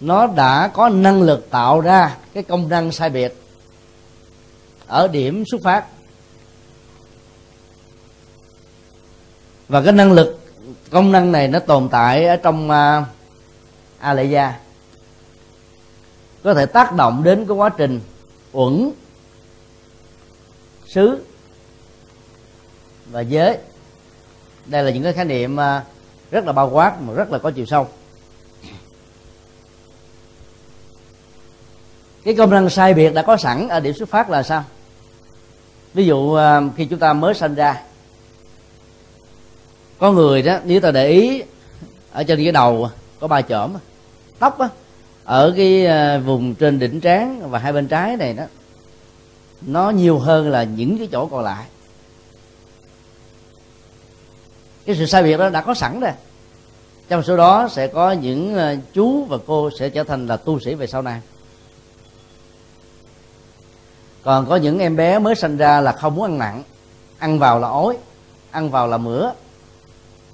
nó đã có năng lực tạo ra cái công năng sai biệt ở điểm xuất phát. Và cái năng lực công năng này nó tồn tại ở trong uh, a lệ gia. Có thể tác động đến cái quá trình uẩn xứ và giới. Đây là những cái khái niệm à, rất là bao quát mà rất là có chiều sâu. Cái công năng sai biệt đã có sẵn ở điểm xuất phát là sao? Ví dụ à, khi chúng ta mới sinh ra, có người đó, nếu ta để ý ở trên cái đầu, có ba chỏm tóc á, ở cái à, vùng trên đỉnh trán và hai bên trái này đó nó nhiều hơn là những cái chỗ còn lại. Cái sự sai biệt đó đã có sẵn rồi. Trong số đó sẽ có những ờ, chú và cô sẽ trở thành là tu sĩ về sau này. Còn có những em bé mới sinh ra là không muốn ăn mặn ăn vào là ói, ăn vào là mửa.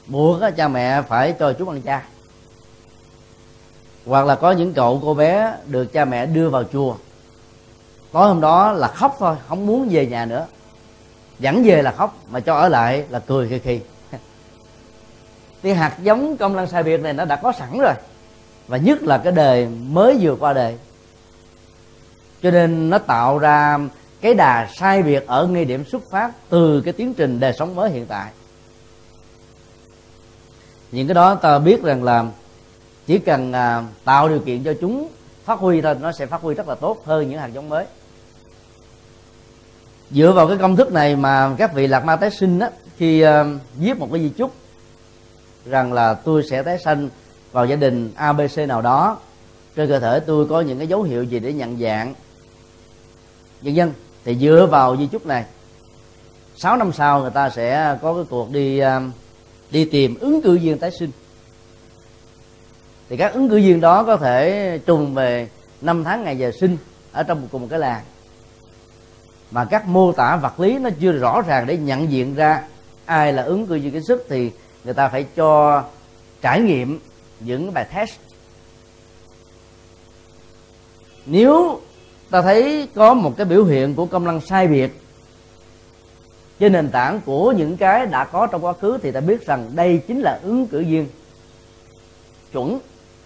Buộc cha mẹ phải cho chú ăn cha hoặc là có những cậu, cô bé được cha mẹ đưa vào chùa tối hôm đó là khóc thôi, không muốn về nhà nữa. Dẫn về là khóc, mà cho ở lại là cười khi khi thì hạt giống công năng sai biệt này nó đã có sẵn rồi. Và nhất là cái đời mới vừa qua đời cho nên nó tạo ra cái đà sai biệt ở ngay điểm xuất phát từ cái tiến trình đời sống mới hiện tại. Những cái đó ta biết rằng là chỉ cần à, tạo điều kiện cho chúng phát huy thôi, nó sẽ phát huy rất là tốt hơn những hạt giống mới dựa vào cái công thức này mà các vị lạc ma tái sinh á khi uh, viết một cái di chúc rằng là tôi sẽ tái sanh vào gia đình abc nào đó trên cơ thể tôi có những cái dấu hiệu gì để nhận dạng? Nhân dân thì dựa vào di chúc này 6 năm sau người ta sẽ có cái cuộc đi uh, đi tìm ứng cử viên tái sinh. Thì các ứng cử viên đó có thể trùng về năm tháng ngày giờ sinh ở trong một cùng một cái làng mà các mô tả vật lý nó chưa rõ ràng để nhận diện ra ai là ứng cử viên cái sức thì người ta phải cho trải nghiệm những bài test. Nếu ta thấy có một cái biểu hiện của công năng sai biệt trên nền tảng của những cái đã có trong quá khứ thì ta biết rằng đây chính là ứng cử viên chuẩn,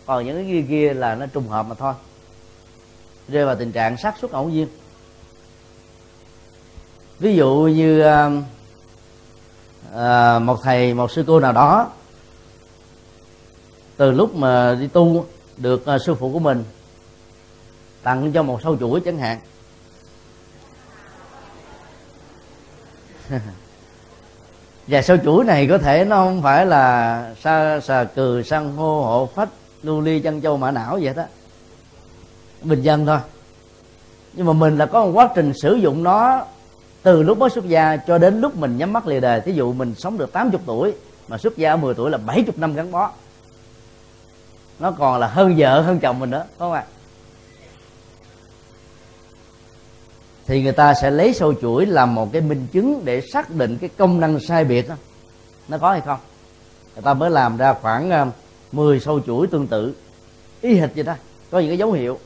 còn những cái kia kia là nó trùng hợp mà thôi. Rơi vào tình trạng xác suất ngẫu nhiên ví dụ như à, một thầy một sư cô nào đó từ lúc mà đi tu được à, sư phụ của mình tặng cho một sâu chuỗi chẳng hạn. (laughs) Và sâu chuỗi này có thể nó không phải là sa xà cừ san hô hộ phách lưu ly chân châu mã não vậy đó. Bình dân thôi. Nhưng mà mình là có một quá trình sử dụng nó từ lúc mới xuất gia cho đến lúc mình nhắm mắt lìa đời thí dụ mình sống được 80 tuổi, mà xuất gia ở 10 tuổi là 70 năm gắn bó. Nó còn là hơn vợ, hơn chồng mình nữa không ạ? Thì người ta sẽ lấy sâu chuỗi làm một cái minh chứng để xác định cái công năng sai biệt đó. Nó có hay không? Người ta mới làm ra khoảng ờ, 10 sâu chuỗi tương tự, y hệt vậy đó có những cái dấu hiệu.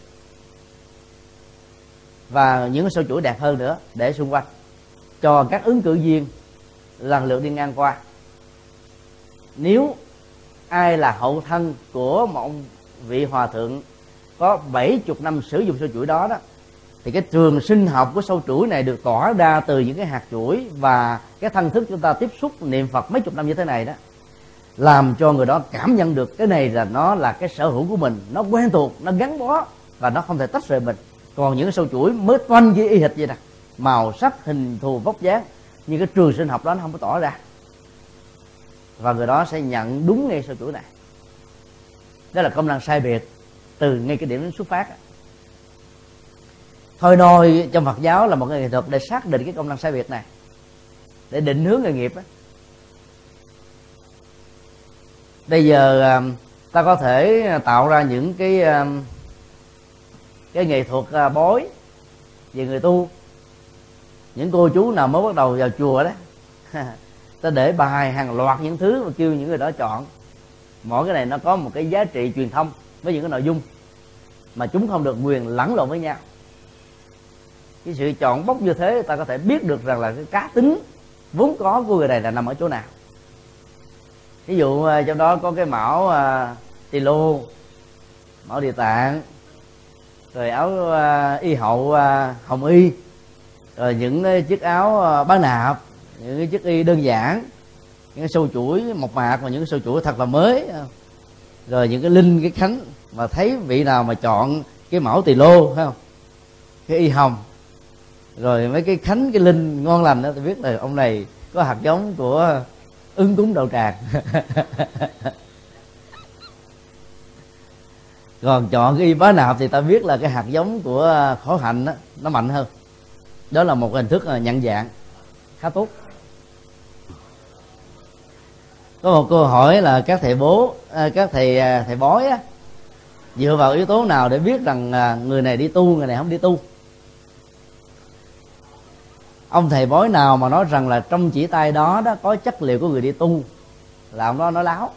Và những cái sâu chuỗi đẹp hơn nữa để xung quanh cho các ứng cử viên lần lượt đi ngang qua. Nếu ai là hậu thân của một vị hòa thượng có 70 năm sử dụng sâu chuỗi đó đó, thì cái trường sinh học của sâu chuỗi này được tỏa ra từ những cái hạt chuỗi và cái thân thức chúng ta tiếp xúc niệm phật mấy chục năm như thế này đó, làm cho người đó cảm nhận được cái này là nó là cái sở hữu của mình, nó quen thuộc, nó gắn bó và nó không thể tách rời mình. Còn những cái sâu chuỗi mới toanh với y hệt vậy nè màu sắc hình thù vóc dáng. Nhưng cái trường sinh học đó, nó không có tỏ ra. Và người đó sẽ nhận đúng ngay sau chuỗi này. Đó là công năng sai biệt từ ngay cái điểm đến xuất phát. Thôi nôi, trong phật giáo là một cái nghệ thuật để xác định cái công năng sai biệt này. Để định hướng nghề nghiệp đó. bây giờ um, ta có thể tạo ra những cái um, cái nghệ thuật uh, bói về người tu những cô chú nào mới bắt đầu vào chùa đó (laughs) ta để bài hàng loạt những thứ và kêu những người đó chọn. Mỗi cái này nó có một cái giá trị truyền thông với những cái nội dung mà chúng không được quyền lẫn lộn với nhau. Cái sự chọn bốc như thế ta có thể biết được rằng là cái cá tính vốn có của người này là nằm ở chỗ nào. Ví dụ à, trong đó có cái mão uh, tỳ lô mão địa tạng rồi áo uh, y hậu uh, hồng y rồi những cái chiếc áo ờ, bán nạp những cái chiếc y đơn giản những cái sâu chuỗi mộc mạc và những cái sâu chuỗi thật là mới rồi những cái linh cái khánh mà thấy vị nào mà chọn cái mẫu tỳ lô phải không? Cái y hồng. Rồi mấy cái khánh cái linh ngon lành đó tôi biết là ông này có hạt giống của ứng cúng đầu tràng. (laughs) Còn chọn cái y bá nạp thì ta biết là cái hạt giống của khổ hạnh đó, nó mạnh hơn đó là một hình thức ờ, nhận dạng khá tốt. Có một câu hỏi là các thầy bố ờ, các thầy ờ, thầy bói á, dựa vào yếu tố nào để biết rằng người này đi tu người này không đi tu? Ông thầy bói nào mà nói rằng là trong chỉ tay đó đó có chất liệu của người đi tu là ông đó nói láo.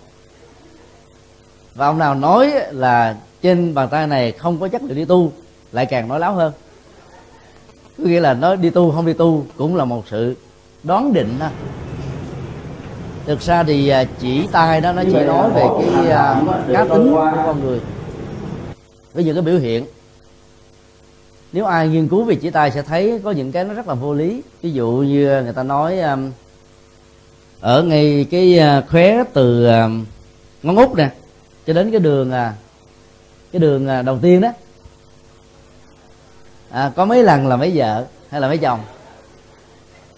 Và ông nào nói là trên bàn tay này không có chất liệu đi tu lại càng nói láo hơn có nghĩa là nó đi tu, không đi tu cũng là một sự đoán định đó. Thực ra thì à, chỉ tay đó, nó chỉ nói về cái à, cá tính của con người. Với những cái biểu hiện. Nếu ai nghiên cứu về chỉ tay sẽ thấy có những cái nó rất là vô lý. Ví dụ như người ta nói à, ở ngay cái khóe từ ngón út nè, cho đến cái đường cái đường đầu tiên đó à, có mấy lần là mấy vợ hay là mấy chồng?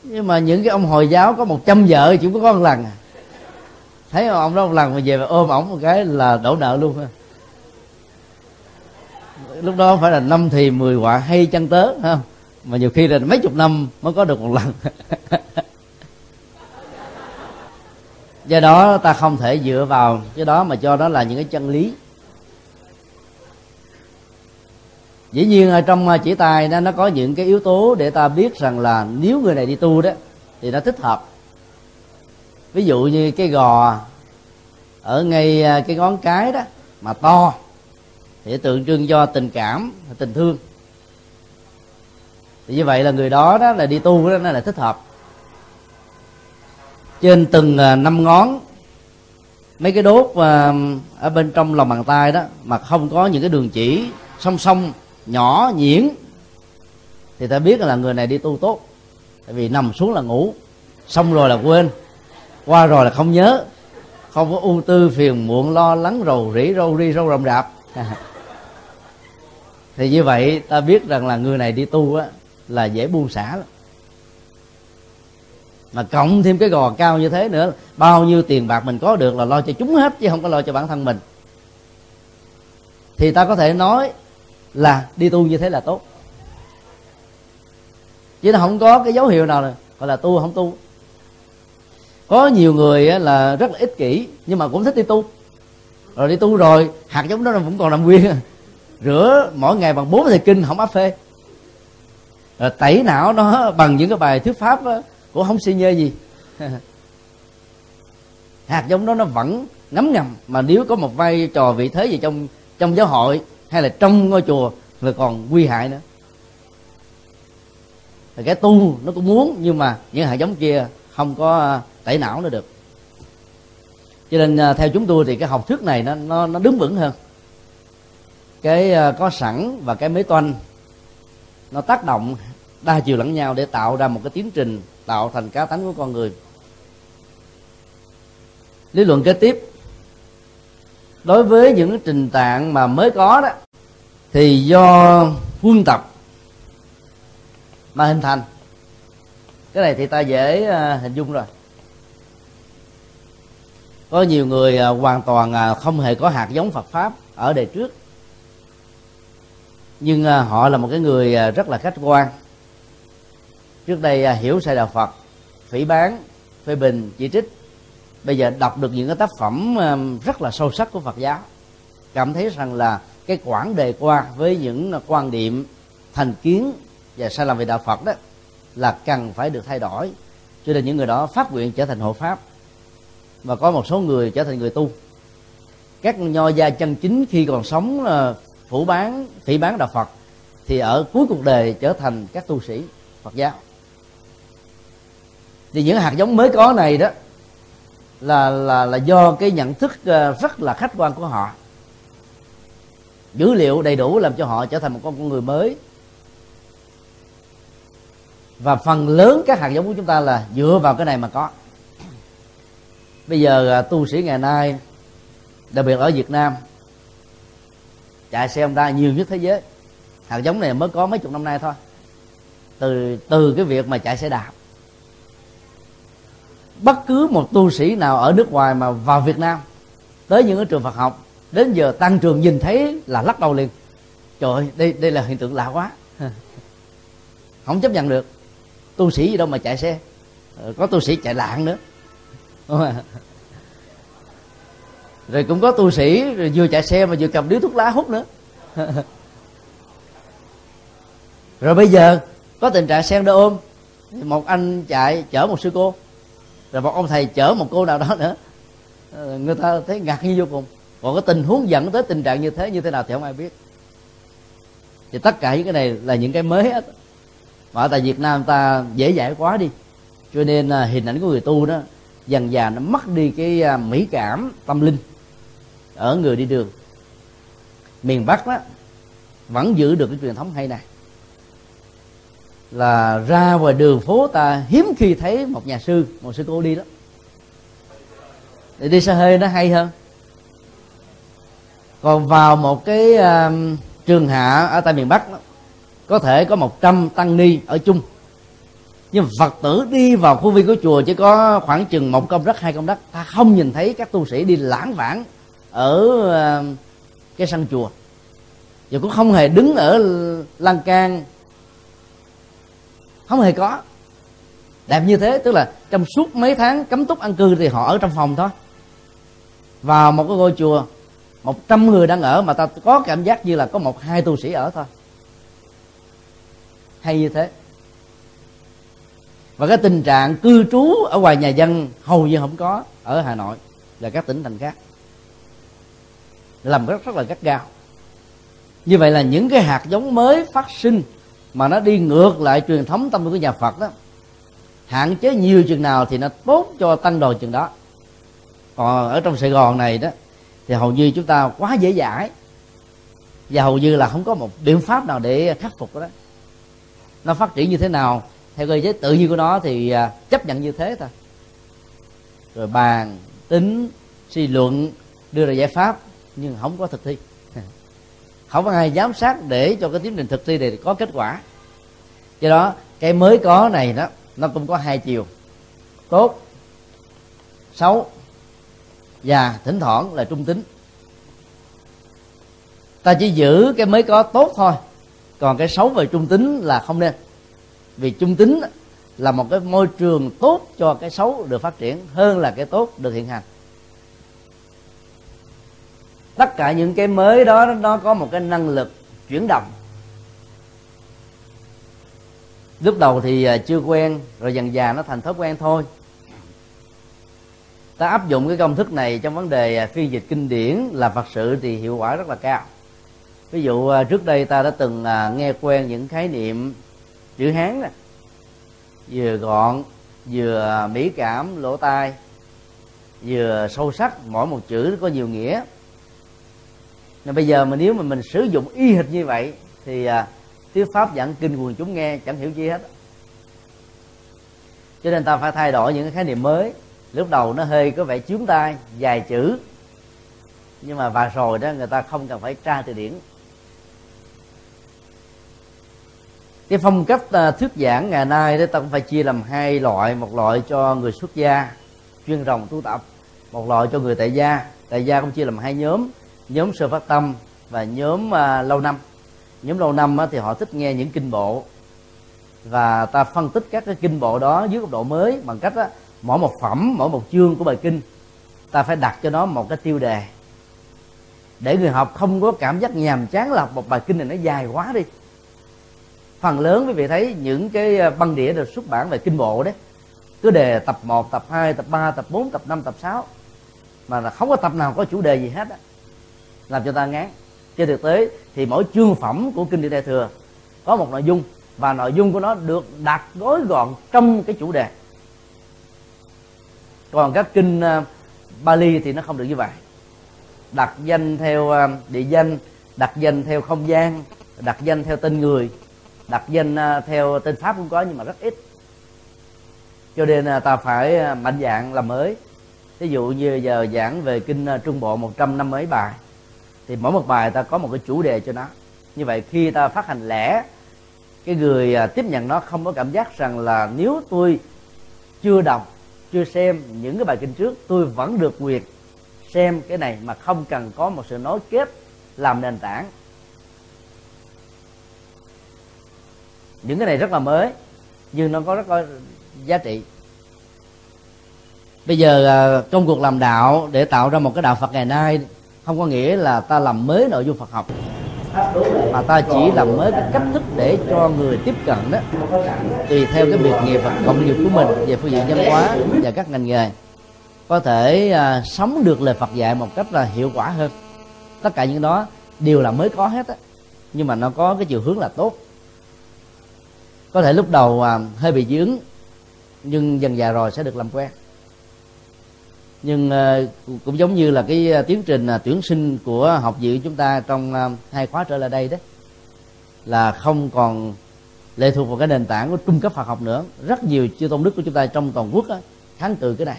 Nhưng mà những cái ông hồi giáo có 100 vợ chỉ có một lần à. Thấy ông đó một lần mà về mà ôm ổng một cái là đổ nợ luôn ha lúc đó phải là năm thì mười quả hay chăn tớ không? Mà nhiều khi là mấy chục năm mới có được một lần. (laughs) Do đó ta không thể dựa vào cái đó mà cho đó là những cái chân lý. Dĩ nhiên ở trong à, chỉ tài nó nó có những cái yếu tố để ta biết rằng là nếu người này đi tu đó, thì nó thích hợp. Ví dụ như cái gò ở ngay à, cái ngón cái đó mà to, thì tượng trưng cho tình cảm, tình thương. Thì như vậy là người đó đó là đi tu đó, nó là thích hợp. Trên từng à, năm ngón, mấy cái đốt ở bên trong lòng bàn tay đó, mà không có những cái đường chỉ song song nhỏ nhiễn thì ta biết là người này đi tu tốt. Tại vì nằm xuống là ngủ, xong rồi là quên. Qua rồi là không nhớ. Không có ưu tư phiền muộn, lo lắng, rầu rĩ, râu ri, râu rậm rạp. (laughs) Thì như vậy ta biết rằng là người này đi tu á, là dễ buông xả lắm. Mà cộng thêm cái gò cao như thế nữa, bao nhiêu tiền bạc mình có được là lo cho chúng hết, chứ không có lo cho bản thân mình. Thì ta có thể nói là đi tu như thế là tốt. Chứ nó không có cái dấu hiệu nào gọi là tu không tu. Có nhiều người là rất là ích kỷ, nhưng mà cũng thích đi tu. Rồi đi tu rồi, hạt giống đó vẫn còn nằm nguyên. (laughs) Rửa mỗi ngày bằng bốn thầy kinh không áp phê. Rồi tẩy não nó bằng những cái bài thuyết pháp của cũng không suy nhê gì. (laughs) Hạt giống đó nó vẫn ngấm ngầm, mà nếu có một vai trò vị thế gì trong trong giáo hội hay là trong ngôi chùa là còn nguy hại nữa. Thì cái tu nó cũng muốn, nhưng mà những hạt giống kia không có à, tẩy não nó được. Cho nên à, theo chúng tôi thì cái học thuyết này nó nó nó đứng vững hơn. Cái à, có sẵn và cái mới toanh, nó tác động đa chiều lẫn nhau để tạo ra một cái tiến trình, tạo thành cá tánh của con người. Lý luận kế tiếp đối với những trình tạng mà mới có đó, thì do quân tập mà hình thành. Cái này thì ta dễ à, hình dung rồi. Có nhiều người à, hoàn toàn à, không hề có hạt giống Phật pháp ở đời trước. Nhưng họ là một cái người rất là khách quan. Trước đây hiểu sai đạo phật, phỉ bán, phê bình, chỉ trích bây giờ đọc được những cái tác phẩm rất là sâu sắc của phật giáo, cảm thấy rằng là cái quãng đề qua với những à, quan điểm thành kiến và sai lầm về đạo phật đó là cần phải được thay đổi. Cho nên những người đó phát nguyện trở thành hộ pháp và có một số người trở thành người tu. Các nho gia chân chính khi còn sống à, phủ bán, phỉ bán đạo phật thì ở cuối cuộc đời trở thành các tu sĩ phật giáo. Thì những hạt giống mới có này đó là là là do cái nhận thức ờ, rất là khách quan của họ. Dữ liệu đầy đủ làm cho họ trở thành một con người mới. Và phần lớn các hạt giống của chúng ta là dựa vào cái này mà có. Bây giờ à, tu sĩ ngày nay, đặc biệt ở Việt Nam, chạy xe Honda nhiều nhất thế giới. Hạt giống này mới có mấy chục năm nay thôi. Từ từ cái việc mà chạy xe đạp bất cứ một tu sĩ nào ở nước ngoài mà vào Việt Nam, tới những cái trường Phật học, đến giờ tăng trường nhìn thấy là lắc đầu liền. Trời ơi, đây đây là hiện tượng lạ quá. (laughs) Không chấp nhận được. Tu sĩ gì đâu mà chạy xe. Ờ, có tu sĩ chạy lạng nữa. (laughs) Rồi cũng có tu sĩ rồi vừa chạy xe mà vừa cầm điếu thuốc lá hút nữa. (laughs) Rồi bây giờ có tình trạng sen đỡ ôm. Một anh chạy chở một sư cô rồi một ông thầy chở một cô nào đó nữa. Ờ, người ta thấy ngạc nhiên vô cùng. Còn cái tình huống dẫn tới tình trạng như thế như thế nào thì không ai biết. Thì tất cả những cái này là những cái mới hết. Mà tại Việt Nam ta dễ dãi quá đi. Cho nên à, hình ảnh của người tu đó, dần dà nó mất đi cái à, mỹ cảm tâm linh ở người đi đường. Miền Bắc đó, vẫn giữ được cái truyền thống hay này là ra ngoài đường phố ta hiếm khi thấy một nhà sư một sư cô đi đó để đi xe hơi nó hay hơn. Còn vào một cái uh, trường hạ ở tại miền bắc đó, có thể có 100 tăng ni ở chung. Nhưng phật tử đi vào khu viên của chùa chỉ có khoảng chừng một công đất hai công đất. Ta không nhìn thấy các tu sĩ đi lãng vãng ở uh, cái sân chùa. Và cũng không hề đứng ở lan can không hề có. Đẹp như thế tức là trong suốt mấy tháng cấm túc ăn cư thì họ ở trong phòng thôi. Vào một cái ngôi chùa, một trăm người đang ở mà ta có cảm giác như là có một hai tu sĩ ở thôi. Hay như thế. Và cái tình trạng cư trú ở ngoài nhà dân hầu như không có ở hà nội và các tỉnh thành khác. Làm rất rất là gắt gao. Như vậy là những cái hạt giống mới phát sinh mà nó đi ngược lại truyền thống tâm linh của nhà Phật đó. Hạn chế nhiều chừng nào thì nó tốt cho tăng đoàn chừng đó. Còn ở trong Sài Gòn này đó, thì hầu như chúng ta quá dễ dãi. Và hầu như là không có một biện pháp nào để khắc phục đó. Nó phát triển như thế nào, theo cơ chế tự nhiên của nó thì à, chấp nhận như thế thôi. Rồi bàn tính, suy luận, đưa ra giải pháp, nhưng không có thực thi không có ai giám sát để cho cái tiến trình thực thi này có kết quả. Do đó, cái mới có này đó, nó cũng có hai chiều. Tốt, xấu và thỉnh thoảng là trung tính. Ta chỉ giữ cái mới có tốt thôi, còn cái xấu về trung tính là không nên. Vì trung tính là một cái môi trường tốt cho cái xấu được phát triển hơn là cái tốt được hiện hành tất cả những cái mới đó, nó có một cái năng lực chuyển động. Lúc đầu thì à, chưa quen, rồi dần dà nó thành thói quen thôi. Ta áp dụng cái công thức này trong vấn đề à, phiên dịch kinh điển là phật sự thì hiệu quả rất là cao. Ví dụ à, trước đây ta đã từng nghe quen những khái niệm chữ hán nè. Vừa gọn, vừa mỹ cảm, lỗ tai, vừa sâu sắc, mỗi một chữ có nhiều nghĩa nên bây giờ mà nếu mà mình sử dụng y hệt như vậy thì à, thuyết pháp giảng kinh quần chúng nghe chẳng hiểu gì hết. Cho nên ta phải thay đổi những cái khái niệm mới. Lúc đầu nó hơi có vẻ chướng tai dài chữ. Nhưng mà và rồi đó người ta không cần phải tra từ điển. Cái phong cách à, thuyết giảng ngày nay đó ta cũng phải chia làm hai loại. Một loại cho người xuất gia chuyên rồng tu tập. Một loại cho người tại gia. Tại gia cũng chia làm hai nhóm nhóm sơ phát tâm và nhóm uh, lâu năm. Nhóm lâu năm á, thì họ thích nghe những kinh bộ và ta phân tích các cái kinh bộ đó dưới góc độ mới bằng cách đó, mỗi một phẩm mỗi một chương của bài kinh ta phải đặt cho nó một cái tiêu đề. Để người học không có cảm giác nhàm chán là một bài kinh này nó dài quá đi. Phần lớn quý vị thấy những cái à, băng đĩa được xuất bản về kinh bộ đấy. Cứ đề tập 1, tập 2, tập 3, tập 4, tập 5, tập 6 mà là không có tập nào có chủ đề gì hết á làm cho ta ngán. Trên thực tế thì mỗi chương phẩm của kinh Địa đại thừa có một nội dung và nội dung của nó được đặt gói gọn trong cái chủ đề. Còn các kinh ờ, Bali thì nó không được như vậy. Đặt danh theo ờ, địa danh, đặt danh theo không gian, đặt danh theo tên người, đặt danh ờ, theo tên pháp cũng có nhưng mà rất ít. Cho nên ta phải mạnh dạng làm mới. Ví dụ như giờ giảng về kinh trung bộ một trăm năm mấy bài thì mỗi một bài ta có một cái chủ đề cho nó. Như vậy khi ta phát hành lẻ, cái người à, tiếp nhận nó không có cảm giác rằng là nếu tôi chưa đọc, chưa xem những cái bài kinh trước, tôi vẫn được quyền xem cái này mà không cần có một sự nối kết làm nền tảng. Những cái này rất là mới, nhưng nó có rất có giá trị. Bây giờ à, công cuộc làm đạo để tạo ra một cái đạo phật ngày nay không có nghĩa là ta làm mới nội dung phật học mà ta chỉ làm mới cái cách thức để cho người tiếp cận đó tùy theo cái việc nghiệp và công nghiệp của mình về phương diện văn hóa và các ngành nghề. Có thể à, sống được lời Phật dạy một cách là hiệu quả hơn. Tất cả những đó đều là mới có hết á nhưng mà nó có cái chiều hướng là tốt. Có thể lúc đầu à, hơi bị dướng nhưng dần dà rồi sẽ được làm quen nhưng ờ, cũng giống như là cái ờ, tiến trình ờ, tuyển sinh của học viện chúng ta trong hai khóa trở lại đây đó là không còn lệ thuộc vào cái nền tảng của trung cấp Phật học nữa. Rất nhiều chư tôn đức của chúng ta trong toàn quốc đó, kháng cự cái này.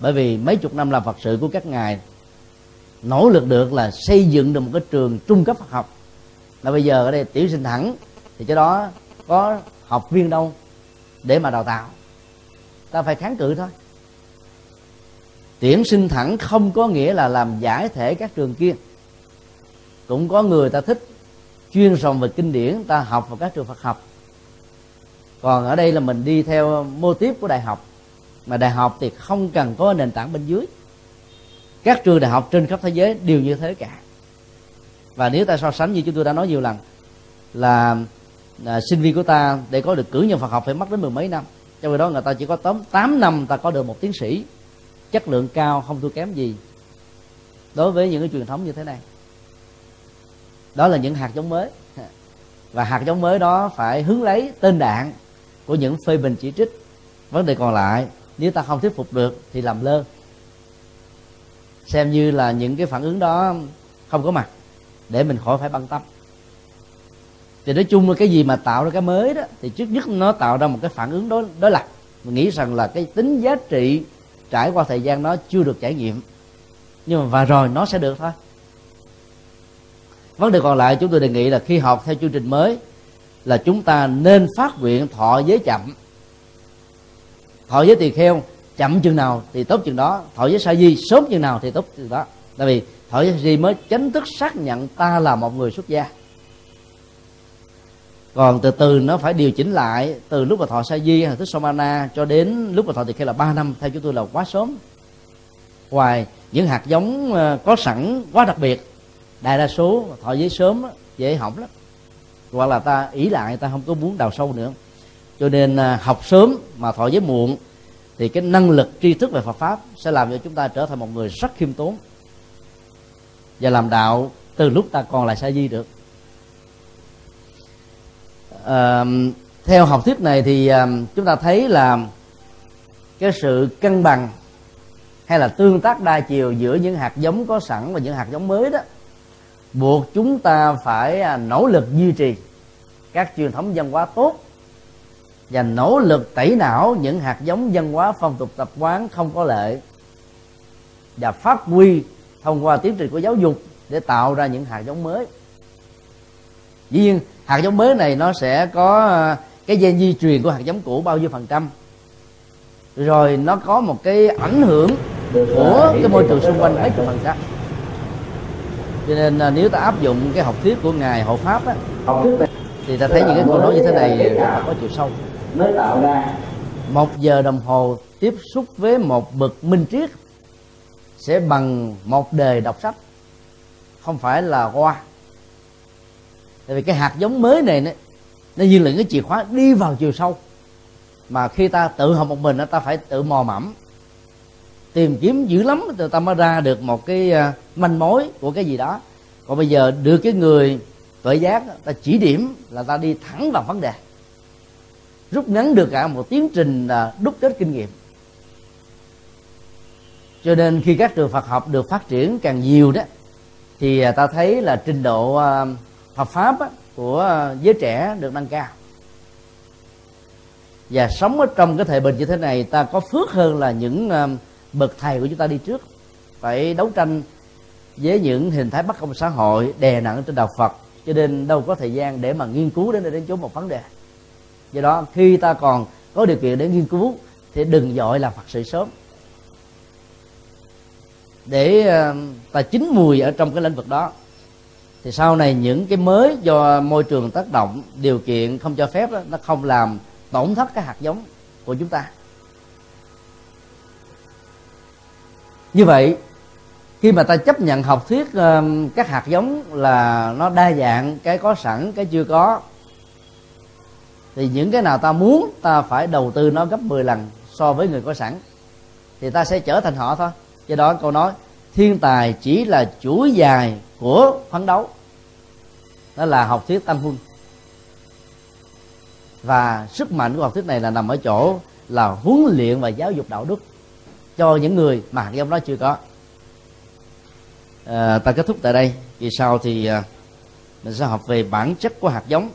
Bởi vì mấy chục năm làm Phật sự của các ngài nỗ lực được là xây dựng được một cái trường trung cấp Phật học. Là bây giờ ở đây tiểu sinh thẳng thì cái đó có học viên đâu để mà đào tạo. Ta phải kháng cự thôi tuyển sinh thẳng không có nghĩa là làm giải thể các trường kia. Cũng có người ta thích chuyên sòng về kinh điển, ta học vào các trường Phật học. Còn ở đây là mình đi theo mô tiếp của đại học. Mà đại học thì không cần có nền tảng bên dưới. Các trường đại học trên khắp thế giới đều như thế cả. Và nếu ta so sánh như chúng tôi đã nói nhiều lần, là là sinh viên của ta để có được cử nhân Phật học phải mất đến mười mấy năm. Trong khi đó người ta chỉ có tóm 8 năm ta có được một tiến sĩ chất lượng cao, không thua kém gì. Đối với những cái truyền thống như thế này. Đó là những hạt giống mới. (laughs) Và hạt giống mới đó phải hướng lấy tên đạn của những phê bình chỉ trích. Vấn đề còn lại, nếu ta không thuyết phục được thì làm lơ. Xem như là những cái phản ứng đó không có mặt để mình khỏi phải băng tâm thì nói chung là cái gì mà tạo ra cái mới đó, thì trước nhất nó tạo ra một cái phản ứng đối đối lập. Mình nghĩ rằng là cái tính giá trị trải qua thời gian nó chưa được trải nghiệm. Nhưng mà và rồi nó sẽ được thôi. Vấn đề còn lại chúng tôi đề nghị là khi học theo chương trình mới là chúng ta nên phát nguyện thọ giới chậm. Thọ giới tỳ kheo, chậm chừng nào thì tốt chừng đó. Thọ giới sa di, sớm chừng nào thì tốt chừng đó. Tại vì thọ giới sa di mới chính thức xác nhận ta là một người xuất gia còn từ từ nó phải điều chỉnh lại từ lúc mà thọ sa di hay thức somana cho đến lúc mà thọ tỳ kheo là 3 năm, theo chúng tôi là quá sớm. Ngoài những hạt giống ờ, có sẵn quá đặc biệt, đại đa số thọ giới sớm dễ hỏng lắm. Hoặc là ta ý lại, ta không có muốn đào sâu nữa. Cho nên ờ, học sớm mà thọ giới muộn thì cái năng lực tri thức về Phật pháp sẽ làm cho chúng ta trở thành một người rất khiêm tốn và làm đạo từ lúc ta còn là sa di được à, theo học thuyết này thì à, chúng ta thấy là cái sự cân bằng hay là tương tác đa chiều giữa những hạt giống có sẵn và những hạt giống mới đó buộc chúng ta phải à, nỗ lực duy trì các truyền thống văn hóa tốt và nỗ lực tẩy não những hạt giống văn hóa phong tục tập quán không có lệ và phát huy thông qua tiến trình của giáo dục để tạo ra những hạt giống mới. Dĩ nhiên hạt giống mới này nó sẽ có ờ, cái gen di truyền của hạt giống cũ bao nhiêu phần trăm? Rồi nó có một cái ảnh hưởng của cái môi trường xung quanh mấy chục phần trăm. Cho nên ờ, nếu ta áp dụng cái học thuyết của ngài hộ pháp á thì ta thấy những cái câu nói như thế này rất là có chiều sâu. mới tạo ra. Một giờ đồng hồ tiếp xúc với một bậc minh triết sẽ bằng một đời đọc sách không phải là hoa tại vì cái hạt giống mới này nó, nó như là cái chìa khóa đi vào chiều sâu. Mà khi ta tự học một mình ta phải tự mò mẫm tìm kiếm dữ lắm thì ta mới ra được một cái à, manh mối của cái gì đó. Còn bây giờ được cái người tuệ giác ta chỉ điểm là ta đi thẳng vào vấn đề. Rút ngắn được cả một tiến trình là đúc kết kinh nghiệm. Cho nên khi các trường Phật học được phát triển càng nhiều đó thì à, ta thấy là trình độ à, hợp pháp của ờ, giới trẻ được nâng cao. Và sống ở trong cái thời bình như thế này, ta có phước hơn là những ờ, bậc thầy của chúng ta đi trước. Phải đấu tranh với những hình thái bất công xã hội đè nặng trên đạo Phật, cho nên đâu có thời gian để mà nghiên cứu đến đến chỗ một vấn đề. Do đó, khi ta còn có điều kiện để nghiên cứu, thì đừng dội làm Phật sự sớm. Để ờ, ta chín mùi ở trong cái lĩnh vực đó thì sau này những cái mới do môi trường tác động điều kiện không cho phép đó, nó không làm tổn thất cái hạt giống của chúng ta. Như vậy khi mà ta chấp nhận học thuyết các hạt giống là nó đa dạng cái có sẵn cái chưa có thì những cái nào ta muốn ta phải đầu tư nó gấp 10 lần so với người có sẵn thì ta sẽ trở thành họ thôi. Do đó câu nói thiên tài chỉ là chuỗi dài của phấn đấu. Đó là học thuyết tam huân. Và sức mạnh của học thuyết này là nằm ở chỗ là huấn luyện và giáo dục đạo đức cho những người mà hạt giống đó chưa có. À, ta kết thúc tại đây. Vì sau thì à, mình sẽ học về bản chất của hạt giống.